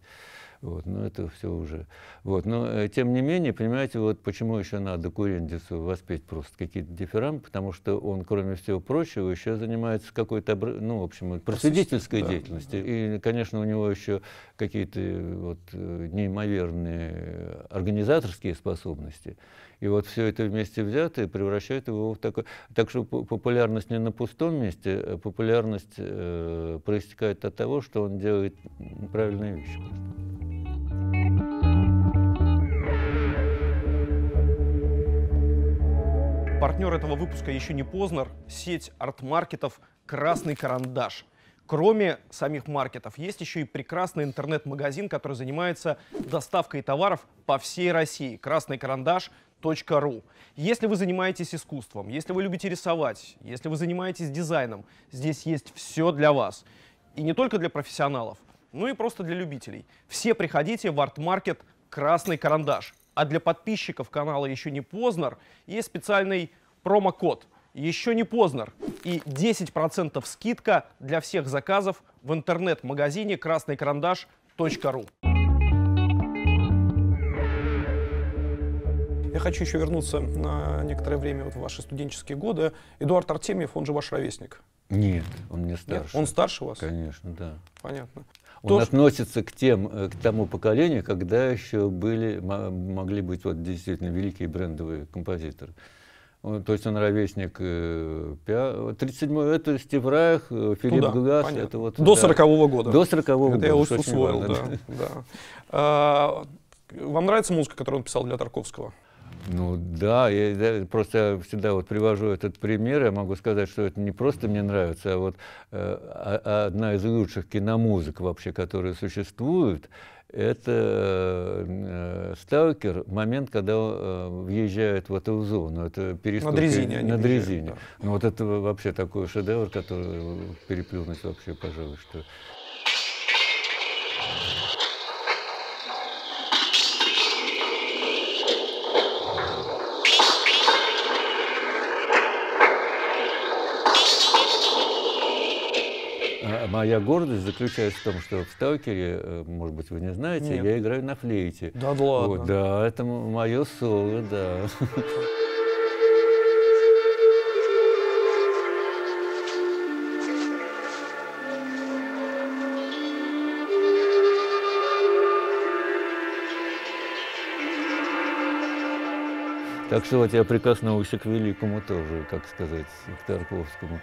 Вот, но это все уже. Вот, но э, тем не менее, понимаете, вот почему еще надо Курендису воспеть просто какие-то дифирамбы, потому что он, кроме всего прочего, еще занимается какой-то, ну, в общем, просветительской да, деятельностью. И, конечно, у него еще какие-то вот э, неимоверные организаторские способности. И вот все это вместе взятое превращает его в такой... Так что популярность не на пустом месте, а популярность э, проистекает от того, что он делает правильные вещи. Партнер этого выпуска еще не Познер, сеть арт-маркетов «Красный карандаш». Кроме самих маркетов, есть еще и прекрасный интернет-магазин, который занимается доставкой товаров по всей России. «Красный карандаш» ру. Если вы занимаетесь искусством, если вы любите рисовать, если вы занимаетесь дизайном, здесь есть все для вас. И не только для профессионалов, но и просто для любителей. Все приходите в арт-маркет «Красный карандаш». А для подписчиков канала «Еще не Познер» есть специальный промокод «Еще не Познер» и 10% скидка для всех заказов в интернет-магазине красныйкарандаш.ру. Я хочу еще вернуться на некоторое время вот в ваши студенческие годы. Эдуард Артемьев, он же ваш ровесник. Нет, он не старше. Нет? Он старше вас? Конечно, да. Понятно. Он То, относится к, тем, э, к тому поколению, когда еще были, могли быть вот действительно великие брендовые композиторы. Он, то есть он ровесник 37-й, э, это Стив Райх, э, Филипп Туда, Глаз. Это вот, До 40-го года. До 40-го года. Это я усвоил, да. да. А, вам нравится музыка, которую он писал для Тарковского? Ну да, я, я просто всегда вот привожу этот пример, я могу сказать, что это не просто мне нравится, а вот э, одна из лучших киномузык вообще, которые существуют, это э, сталкер, момент, когда э, въезжает в эту зону. Это на дрезине. На дрезине. Да. Ну вот это вообще такой шедевр, который переплюнуть вообще, пожалуй, что... моя гордость заключается в том, что в «Сталкере», э, может быть, вы не знаете, Нет. я играю на флейте. Да, да ладно? Вот, да, это мое соло, да. Так что вот я прикоснулся к великому тоже, как сказать, к Тарковскому.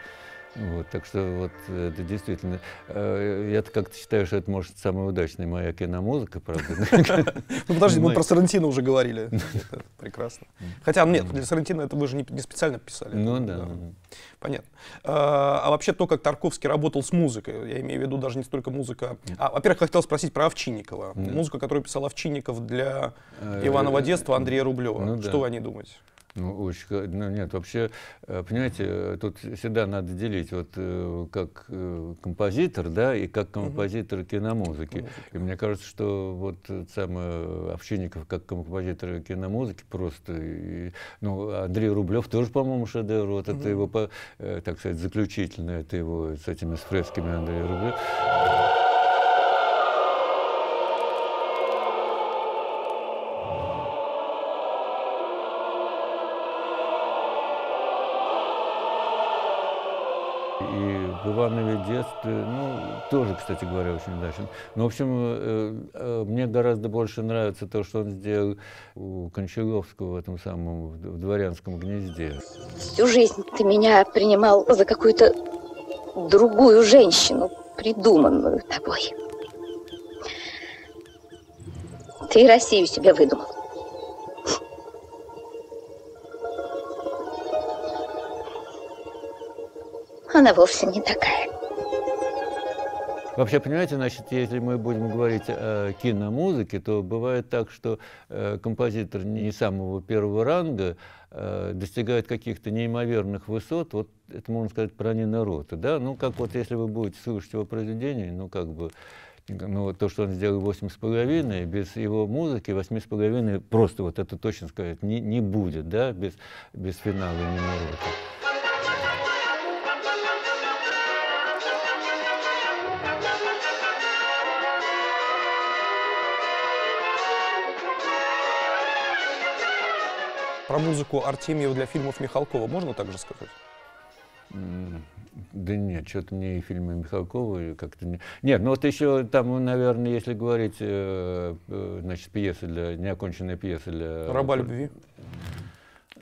Вот, так что вот это действительно, э, я как-то считаю, что это может самая удачная моя киномузыка, правда. Ну подожди, мы про Сарантино уже говорили. Прекрасно. Хотя нет, для Сарантино это вы же не специально писали. Ну да. Понятно. А, а вообще то, как Тарковский работал с музыкой, я имею в виду даже не столько музыка. А, во-первых, хотел спросить про Овчинникова. Музыку, которую писал Овчинников для э, Иванова детства Андрея Рублева. Ну что вы о ней думаете? Ну, очень, ну, нет, вообще, э, понимаете, тут всегда надо делить вот э, как э, композитор, да, и как композитор угу. киномузыки. Музыка. И мне кажется, что вот самое Овчинников как композитор киномузыки просто, и, ну, Андрей Рублев тоже, по-моему, шедевр, вот угу. это его, так сказать, заключительное, это его с этими с фресками Андрея Рублев. Иванове детстве, ну, тоже, кстати говоря, очень удачен. Но, в общем, э, э, мне гораздо больше нравится то, что он сделал у Кончаловского в этом самом, в дворянском гнезде. Всю жизнь ты меня принимал за какую-то другую женщину, придуманную тобой. Ты Россию себе выдумал. она вовсе не такая. Вообще, понимаете, значит, если мы будем говорить о киномузыке, то бывает так, что э, композитор не самого первого ранга э, достигает каких-то неимоверных высот. Вот это можно сказать про Нина Рота, да? Ну, как вот если вы будете слушать его произведение, ну, как бы, ну, то, что он сделал восемь с половиной, без его музыки восьми с половиной просто вот это точно сказать не, не будет, да, без, без финала Нина Рота. Про музыку Артемьева для фильмов Михалкова можно также сказать? Да нет, что-то мне и фильмы Михалкова как-то не... Нет, ну вот еще там, наверное, если говорить, э, э, значит, пьесы для... неоконченные пьесы для... «Раба любви».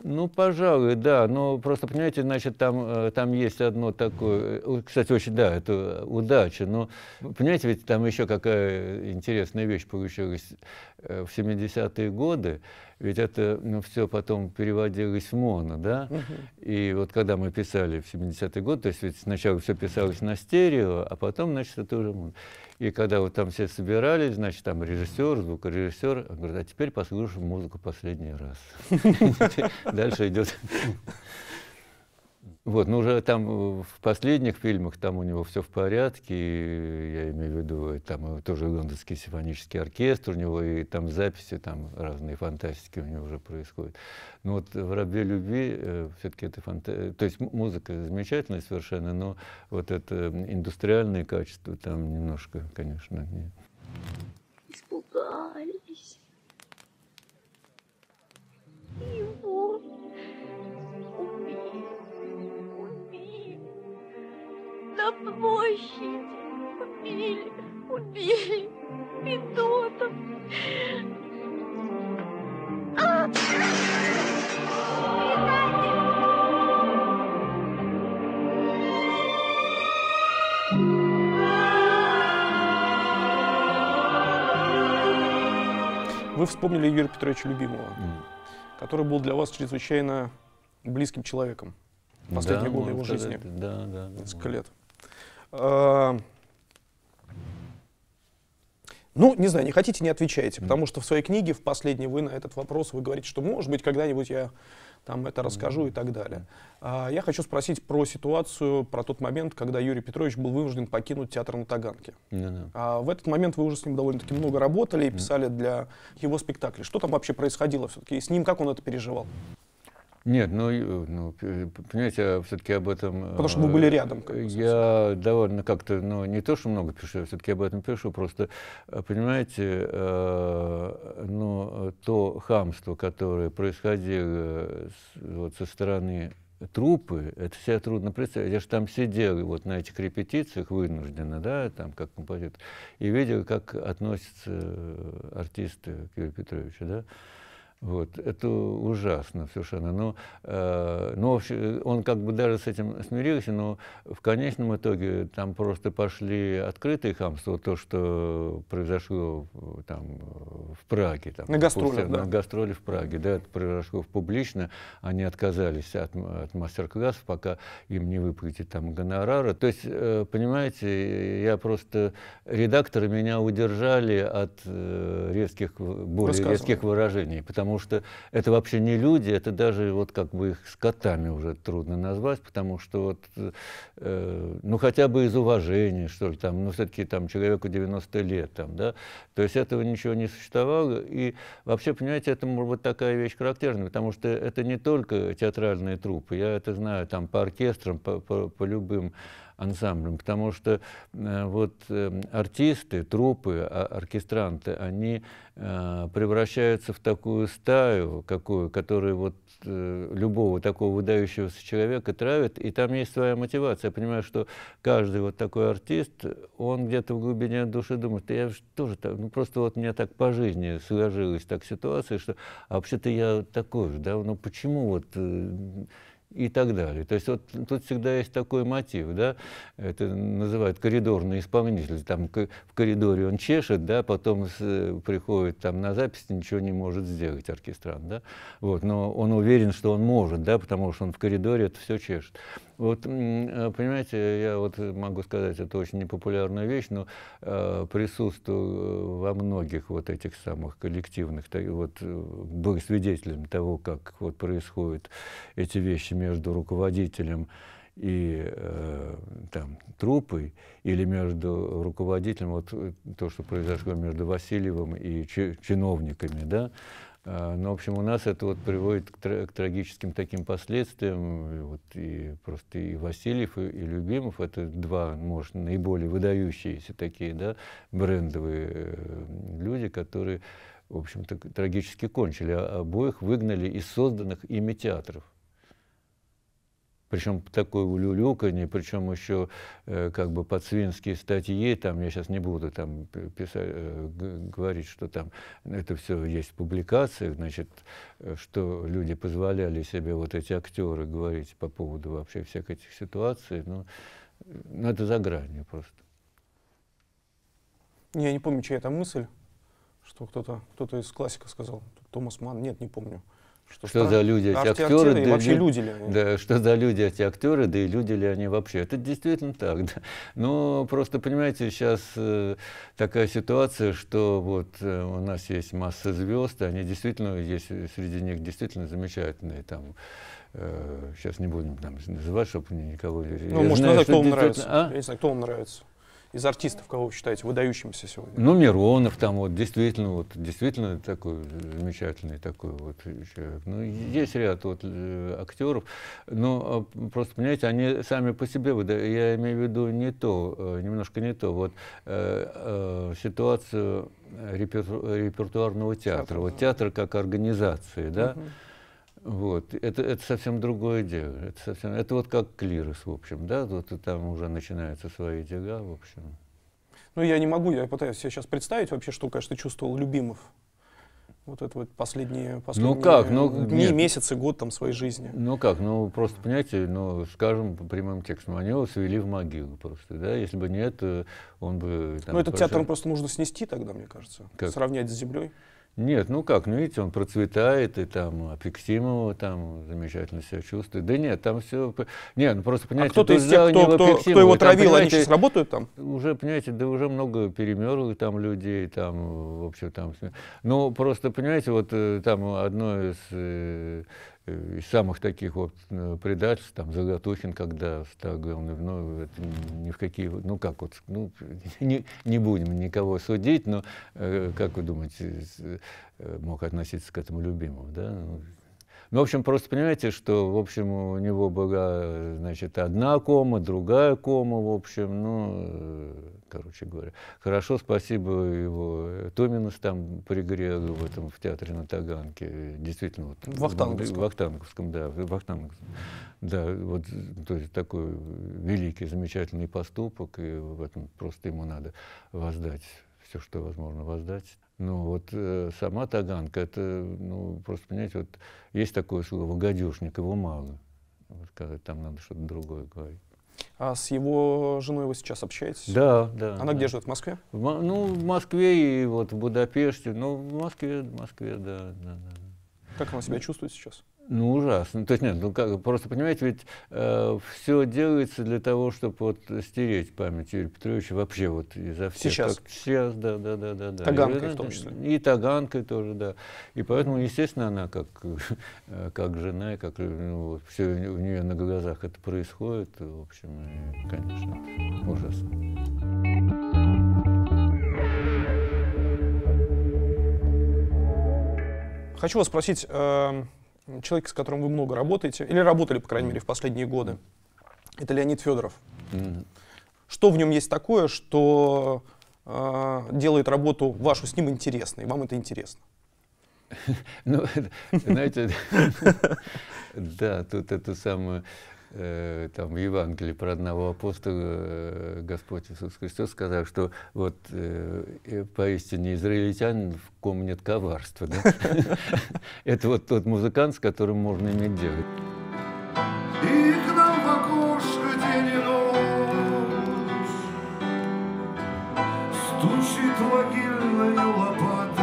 Ну, пожалуй, да. Но просто, понимаете, значит, там, э, там есть одно такое... Кстати, очень, да, это удача. Но, понимаете, ведь там еще какая интересная вещь получилась в 70-е годы ведь это ну, все потом переводилось в моно, да? Угу. И вот когда мы писали в 70-й год, то есть ведь сначала все писалось на стерео, а потом, значит, это уже моно. И когда вот там все собирались, значит, там режиссер, звукорежиссер, он говорит, а теперь послушаем музыку последний раз. Дальше идет вот, ну уже там э, в последних фильмах там у него все в порядке, я имею в виду, там тоже лондонский симфонический оркестр у него, и там записи, там разные фантастики у него уже происходят. Но вот в «Рабе любви» э, все-таки это фантастика, то есть музыка замечательная совершенно, но вот это индустриальные качества там немножко, конечно, не... Испугались. Его на площади. Убили, убили Федотов. А! Вы вспомнили Юрия Петровича Любимого. Mm который был для вас чрезвычайно близким человеком в последние да, годы его сказать, жизни. Да, да. Несколько лет. А, ну, не знаю, не хотите, не отвечайте, потому что в своей книге, в последней, вы на этот вопрос, вы говорите, что, может быть, когда-нибудь я там это расскажу и так далее. А, я хочу спросить про ситуацию, про тот момент, когда Юрий Петрович был вынужден покинуть театр на Таганке. А в этот момент вы уже с ним довольно-таки много работали и писали для его спектаклей. Что там вообще происходило все-таки? И с ним как он это переживал? Нет, ну, э, ну п- понимаете, я все-таки об этом... Потому что э, были рядом, как бы, Я довольно как-то, ну, не то, что много пишу, я все-таки об этом пишу, просто, э, понимаете, э, ну, то хамство, которое происходило с- вот, со стороны трупы, это себе трудно представить. Я же там сидел вот на этих репетициях вынужденно, да, там как композитор, и видел, как относятся э, артисты к Юрию Петровичу, да. Вот, это ужасно совершенно. Но, э, но вообще он как бы даже с этим смирился, но в конечном итоге там просто пошли открытые хамства, то, что произошло там в Праге. Там, На гастролях, да. На гастроли в Праге, да, это произошло публично. Они отказались от, от мастер-классов, пока им не выплатить там гонорара. То есть, э, понимаете, я просто... Редакторы меня удержали от э, резких, более резких выражений, потому что это вообще не люди, это даже вот как бы их скотами уже трудно назвать, потому что вот, э, ну хотя бы из уважения, что ли, там, ну все-таки там человеку 90 лет, там, да, то есть этого ничего не существовало, и вообще, понимаете, это может быть такая вещь характерная, потому что это не только театральные труппы, я это знаю там по оркестрам, по, по, по любым ансамблем, потому что э, вот э, артисты, труппы, а- оркестранты, они э, превращаются в такую стаю, какую, которая вот э, любого такого выдающегося человека травит, и там есть своя мотивация. Я понимаю, что каждый вот такой артист, он где-то в глубине души думает, «Да я же тоже так, ну просто вот мне так по жизни сложилась так ситуация, что а вообще-то я такой же, да, ну почему вот э, и так далее. То есть вот тут всегда есть такой мотив, да, это называют коридорный исполнитель, там в коридоре он чешет, да, потом с- приходит там на запись, ничего не может сделать оркестрант, да, вот, но он уверен, что он может, да, потому что он в коридоре это все чешет. Вот, э, понимаете, я вот могу сказать, это очень непопулярная вещь, но э, присутствую во многих вот этих самых коллективных, та- вот, э, был свидетелем того, как вот происходят эти вещи между руководителем и э, там, труппой, или между руководителем, вот э, то, что произошло между Васильевым и чи- чиновниками, да, а, Ну, в общем, у нас это вот приводит к, тра- к трагическим таким последствиям. Вот, и просто и Васильев, и, и Любимов это два, может, наиболее выдающиеся такие, да, брендовые э, люди, которые, в общем-то, трагически кончили. А обоих выгнали из созданных ими театров. Причем такое улюлюканье, причем еще э, как бы под свинские статьи, там, я сейчас не буду там писать, э, говорить, что там это все есть в публикациях, значит, э, что люди позволяли себе, вот эти актеры, говорить по поводу вообще всех этих ситуаций, ну, ну это за гранью просто. Я не помню, чья это мысль, что кто-то кто из классиков сказал. Томас Ман, нет, не помню. Что стран- за люди эти актеры? да вообще лю- люди ли они? Да, что за люди эти актеры, да и люди ли они вообще. Это действительно так. Да. Но просто, понимаете, сейчас э, такая ситуация, что вот э, у нас есть масса звезд, и они действительно, есть среди них действительно замечательные там, э, сейчас не будем там называть, чтобы никого... Ну, Я может, знаю, что кто вам нравится. а? Я не знаю, кто вам нравится. Из артистов, кого вы считаете выдающимися сегодня? Ну, Миронов там вот действительно, вот действительно такой замечательный такой вот человек. Ну, есть ряд вот э, актеров, но э, просто, понимаете, они сами по себе, выда- я имею в виду не то, э, немножко не то, вот э, э, ситуацию реперту- репертуарного театра, Театра, вот да. театр как организации, да, Мгм. Вот, это, это совсем другое дело. Это, совсем, это вот как клирос, в общем, да, вот и там уже начинаются свои дела, в общем. Ну, я не могу, я пытаюсь себе сейчас представить вообще, что, конечно, чувствовал Любимов. Вот это вот последние, последние как? Ну, дни, нет. месяцы, год там своей жизни. Ну как, ну просто, понимаете, ну, скажем по прямым текстом, они его свели в могилу просто, да, если бы нет, он бы... там Ну, этот театр прошел- просто нужно снести тогда, мне кажется. Как? Сравнять с землей. Нет, ну как, ну видите, он процветает, и там Апексимова там замечательно себя чувствует. Да нет, там все... Нет, ну просто, понимаете... А кто-то из тех, кто, кто, кто его травил, там, они сейчас работают там? Уже, понимаете, да уже много перемерло там людей, там, в общем, там... Ну, просто, понимаете, вот э, там одно из Э, из самых таких вот э, предательств, там, Заготухин, когда стал главным, ну, это ни в какие, ну, как вот, ну, не, не будем никого судить, но, э, как вы думаете, мог относиться к этому любимому, да? Ну, в общем, просто понимаете, что, в общем, у него была, значит, одна кома, другая кома, в общем, ну, короче говоря. Хорошо, спасибо его. Томинус там пригрел в этом, в театре на Таганке. Действительно, вот. В Вахтанговском. В Вахтанговском, да, в Вахтанговском. Да, вот, то есть такой великий, замечательный поступок, и в этом просто ему надо воздать все, что возможно воздать. Ну вот э, сама Таганка, это, ну просто понимаете, вот есть такое слово «гадюшник», его мало. Вот, сказать, там надо что-то другое говорить. А с его женой вы сейчас общаетесь? Да, да. Она да. где живет, в Москве? В, ну, в Москве и вот в Будапеште. Ну, в Москве, в Москве, да, да, да. Как она себя чувствует сейчас? Ну, ужасно. То есть нет, ну как, просто понимаете, ведь э, все делается для того, чтобы вот стереть память Юрия Петровича вообще вот изо всех. Сейчас? Как, сейчас, да, да, да, да. да. Таганкой и, в том числе? И Таганкой тоже, да. И поэтому, естественно, она как, как жена, как ну, все у нее на глазах это происходит, в общем, и, конечно, ужасно. Хочу вас спросить, э, человек, с которым вы много работаете, или работали, по крайней мере, в последние годы, это Леонид Федоров. Mm-hmm. Что в нем есть такое, что э, делает работу вашу с ним интересной, вам это интересно? Ну, знаете, да, тут эту самую э, там в Евангелии про одного апостола э, Господь Иисус Христос сказал, что вот э, поистине израильтян, в ком нет коварства. Да? Это вот тот музыкант, с которым можно иметь дело. И к нам в окошко день и ночь Стучит могильной лопаты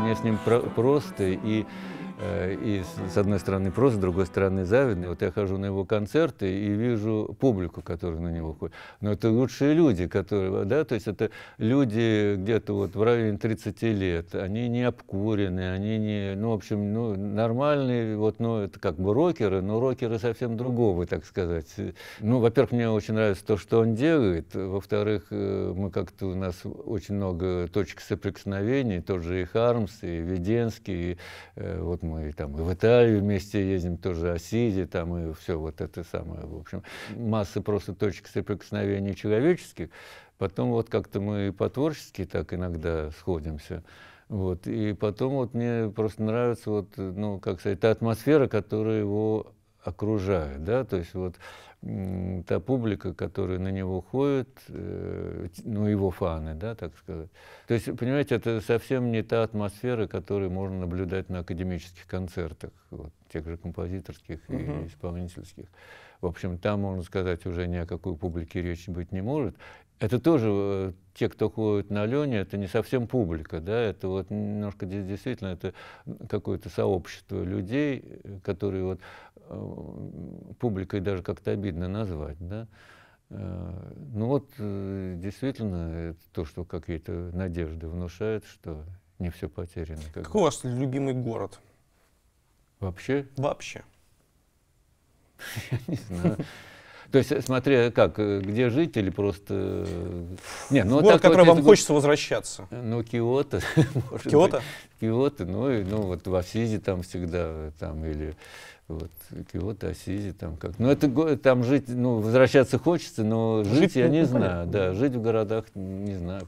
Мне с ним про просто и Э, и с одной стороны просто, с другой стороны завидно. Вот я хожу на его концерты и вижу публику, которая на него ходит. Но это лучшие люди, которые, да, то есть это люди где-то вот в районе 30 лет, они не обкурены, они не, ну, в общем, ну, нормальные, вот, ну, это как бы рокеры, но рокеры совсем другого, так сказать. Ну, во-первых, мне очень нравится то, что он делает, во-вторых, э, мы как-то, у нас очень много точек соприкосновений, тот же и Хармс, и Веденский, и, э, вот мы мы там и в Италию вместе ездим, тоже Осиди, там и все вот это самое, в общем, масса просто точек соприкосновения человеческих. Потом вот как-то мы по-творчески так иногда сходимся. Вот. И потом вот мне просто нравится вот, ну, как сказать, та атмосфера, которая его окружает, да, то есть вот та публика, которая на него ходит, э, ну, его фаны, да, так сказать. То есть, понимаете, это совсем не та атмосфера, которую можно наблюдать на академических концертах, вот, тех же композиторских uh-huh. и исполнительских. В общем, там, можно сказать, уже ни о какой публике речи быть не может. Это тоже э, те, кто ходит на Лене, это не совсем публика, да, это вот немножко действительно это какое-то сообщество людей, которые вот э, публикой даже как-то обидно назвать, да. Э, ну вот действительно это то, что какие-то надежды внушает, что не все потеряно. Как Какой у вас любимый город? Вообще? Вообще. Я не знаю. То есть, смотря как, э, где жить или просто... Э, не, ну, Город, так, который вот, вам хочется возвращаться. Ну, Киото. Киото? Быть. Киото, ну, и, ну, вот в Асизе там всегда, там, или вот, Киото, Асизи, там как. Ну, это там жить, ну, возвращаться хочется, но жить, жить я не знаю, да, жить в городах не знаю.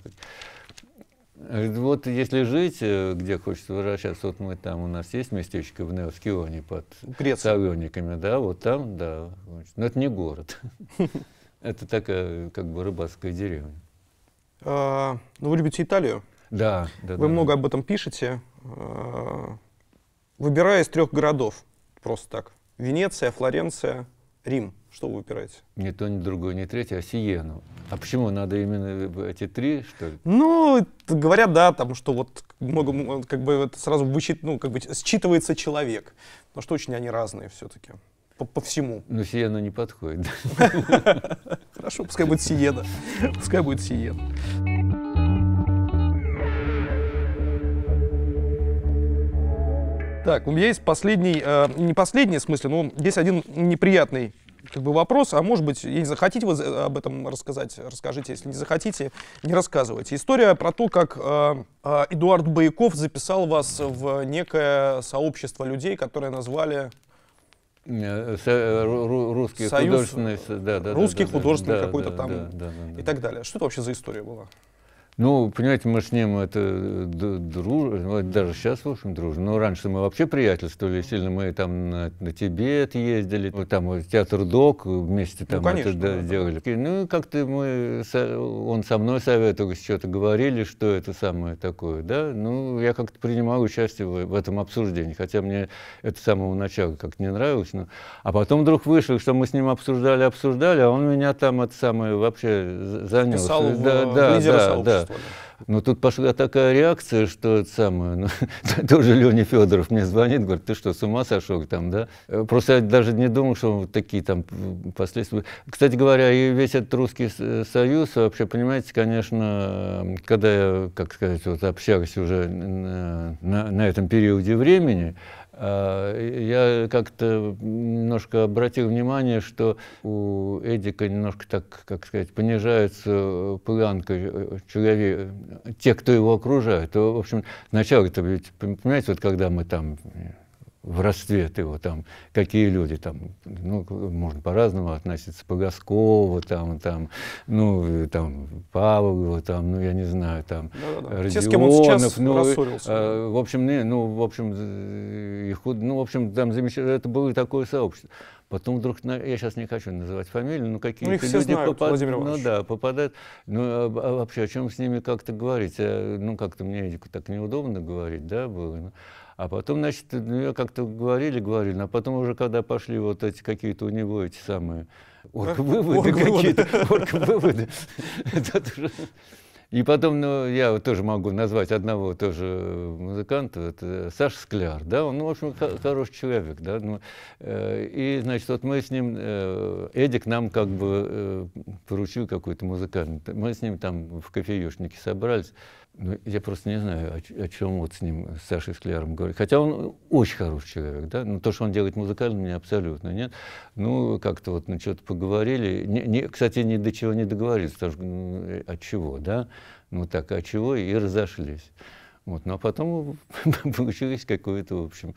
Вот если жить, э, где хочется возвращаться, вот мы там, у нас есть местечко в Неоскионе под Салониками, да, вот там, да. Но это не город. Это такая, как бы, рыбацкая деревня. А, ну, вы любите Италию? Да, да. Вы много об этом пишете. А, выбирая из трех городов, просто так, Венеция, Флоренция, Рим. Что вы выбираете? Ни то, ни другое, ни третье, а Сиену. А почему надо именно эти три, что ли? Ну, говорят, да, там, что вот много, как бы это сразу вычит, ну, как бы считывается человек. Но что очень они разные все-таки. По, по всему. Ну, Сиена не подходит. Хорошо, пускай будет Сиена. Пускай будет Сиена. Так, у меня есть последний, э, не последний в смысле, но есть один неприятный как бы вопрос, а может быть, если захотите вы об этом рассказать, расскажите, если не захотите, не рассказывайте. История про то, как э, э, Эдуард Бояков записал вас в некое сообщество людей, которое назвали э, русские Союз, художественные, да, да, русский да, художественный да, какой-то да, там да, да, да, и так далее. Что это вообще за история была? Ну, понимаете, мы с ним это дружим, даже сейчас, в общем, дружим. Но раньше мы вообще приятельствовали сильно. Мы там на, на Тибет ездили, там театр ДОК вместе там ну, конечно, это да, делали. Ну, как-то мы, он со мной советовал, что-то говорили, что это самое такое, да. Ну, я как-то принимал участие в, в этом обсуждении, хотя мне это с самого начала как-то не нравилось. Но... А потом вдруг вышло, что мы с ним обсуждали, обсуждали, а он меня там это самое вообще занес. Писал да, в, да, да, да, да. Но тут пошла такая реакция, что это самое, ну, тоже Леня Федоров мне звонит, говорит, ты что, с ума сошел там, да? Просто я даже не думал, что такие там последствия. Кстати говоря, и весь этот Русский Союз, вообще, понимаете, конечно, когда я, как сказать, вот общался уже на, на, этом периоде времени, я как-то немножко обратил внимание, что у Эдика немножко так, как сказать, понижается планка человека, тех, кто его окружает. В общем, сначала это ведь, понимаете, вот когда мы там в расцвет его, там, какие люди, там, ну, можно по-разному относиться, Погоскову, там, там, ну, там, Павлову, там, ну, я не знаю, там, Да-да-да. Родионов, Те, с кем он сейчас ну, рассорился. А, в общем, не, ну, в общем, их, ну, в общем, там замечательно, это было такое сообщество. Потом вдруг, я сейчас не хочу называть фамилии, но какие-то ну, люди попадают, ну да, попадают, ну а, а вообще о чем с ними как-то говорить, а, ну как-то мне так неудобно говорить, да, было. А потом, значит, ну, как-то говорили, говорили, а потом уже, когда пошли вот эти какие-то у него эти самые орг-выводы какие-то, орг-выводы, и потом, ну, я тоже могу назвать одного тоже музыканта, это Саша Скляр, да, он, ну, в общем, хороший человек, да, ну, э, и, значит, вот мы с ним, э, Эдик нам как бы э, поручил какой-то музыкальный, мы с ним там в кофеюшнике собрались, ну, я просто не знаю, о, о чем вот с ним, с Сашей Скляром говорить. Хотя он очень хороший человек, да. Но то, что он делает музыкально, мне абсолютно нет. Ну, как-то вот на что-то поговорили. Не, не, кстати, ни до чего не договорились, потому что ну, э, от чего, да. Ну так, от чего, и разошлись. Вот. Ну, а потом получилось какое-то, в общем,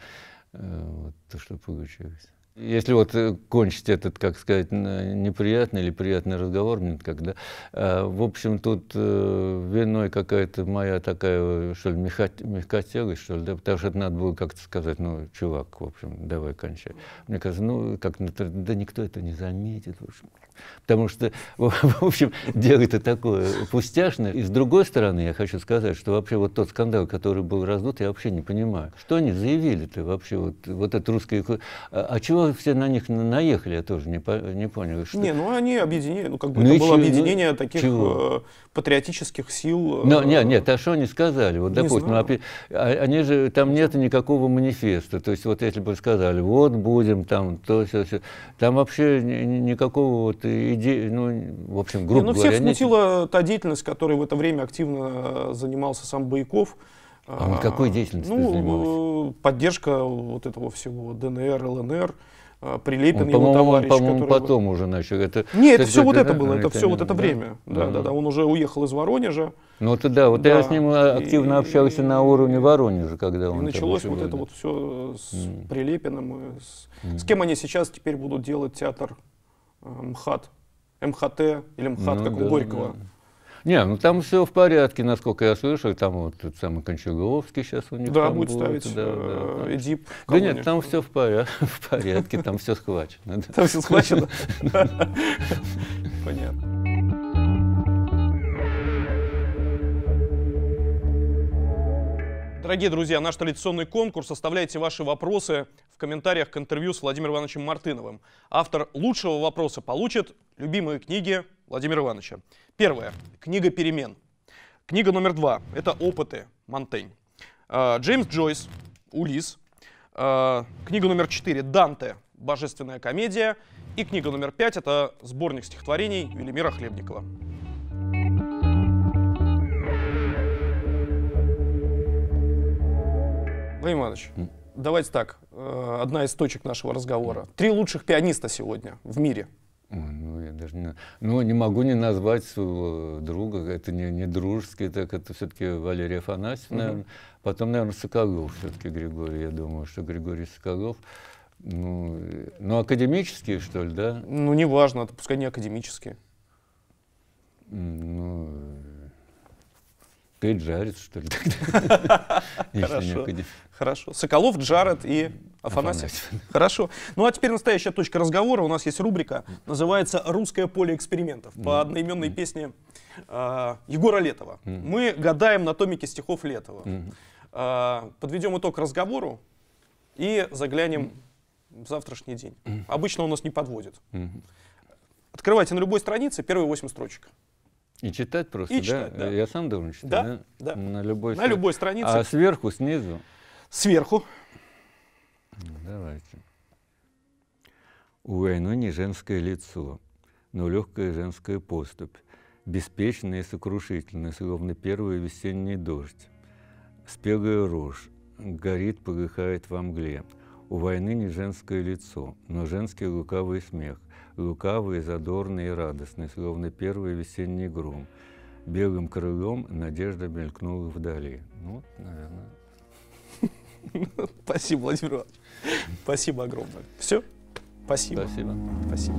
э, вот то, что получилось. Если вот э, кончить этот, как сказать, неприятный или приятный разговор, когда, э, в общем, тут э, виной какая-то моя такая, что ли, мягкотелость, что ли, да, потому что это надо было как-то сказать, ну, чувак, в общем, давай кончай. Мне кажется, ну, как, да никто это не заметит, в общем. Потому что, в общем, дело это такое пустяшное. И с другой стороны, я хочу сказать, что вообще вот тот скандал, который был раздут, я вообще не понимаю. Что они заявили-то вообще, вот, вот это русское... А, а все на них наехали, я тоже не, не понял. Что... Не, ну они объединили, ну как бы ну, это было чего? объединение ну, таких чего? Э, патриотических сил. Но, нет, нет, а что они сказали? Вот, допустим, ну, они же, там нет никакого манифеста. То есть вот если бы сказали, вот будем там, то все, все. Там вообще никакого вот идеи, ну, в общем, грубо не, ну, говоря... всех смутила нет. та деятельность, которой в это время активно занимался сам Бояков. А он какой деятельностью ну, занимался? Поддержка вот этого всего ДНР, ЛНР. А, Прилепин, он, его товарищ. По-моему, который... потом уже начал. Это, Нет, это, все вот это было, это все вот это время. Да, да, да, Он уже уехал из Воронежа. Ну это да, вот да. я с ним активно и, общался и, на уровне Воронежа, когда он. И началось вот это вот все с mm. Прилепиным. С, mm. с кем они сейчас теперь будут делать театр э, МХАТ? МХТ или МХАТ, ну, как да, у Горького. Да. Не, ну там все в порядке, насколько я слышал. Там вот тот самый Кончаговский сейчас у них Да, там будет ставить да, да, э, Эдип. Да нет, там все в порядке, в порядке, там все схвачено. Там все схвачено? Понятно. Дорогие друзья, наш традиционный конкурс. Оставляйте ваши вопросы в комментариях к интервью с Владимиром Ивановичем Мартыновым. Автор лучшего вопроса получит любимые книги Владимира Ивановича. Первая. Книга «Перемен». Книга номер два. Это «Опыты» Монтень. А, Джеймс Джойс «Улис». А, книга номер четыре. «Данте. Божественная комедия». И книга номер пять. Это сборник стихотворений Велимира Хлебникова. Владимир Иванович, давайте так, э, одна из точек нашего разговора. Три лучших пианиста сегодня в мире. ну, я даже не, ну, не могу не назвать своего друга, это не, не дружеский, так это все-таки Валерий Афанасьев, наверное. Угу. Потом, наверное, Соколов все-таки Григорий, я думаю, что Григорий Соколов. Ну, ну, академические, что ли, да? Ну, неважно, это пускай не академические. Ну, Кейт Джаред, что ли, Хорошо. Хорошо. Соколов, Джаред и Афанасьев. Хорошо. Ну а теперь настоящая точка разговора. У нас есть рубрика, называется «Русское поле экспериментов» по одноименной песне а, Егора Летова. Мы гадаем на томике стихов Летова. А, подведем итог разговору и заглянем в завтрашний день. Обычно у нас не подводит. Открывайте на любой странице первые восемь строчек. И читать просто, и да? Читать, да? Я сам должен читать, да? Да, На любой, на любой странице. А сверху, снизу? Сверху. Давайте. У войны не женское лицо, но легкая женская поступь, беспечная и сокрушительная, словно первый весенний дождь. Спелая рожь горит, полыхает во мгле. У войны не женское лицо, но женский лукавый смех, лукавый, задорный и радостный, словно первый весенний гром. Белым крылом надежда мелькнула вдали. Ну, наверное. Спасибо, Владимир Иванович. Спасибо огромное. Все? Спасибо. Спасибо. Спасибо.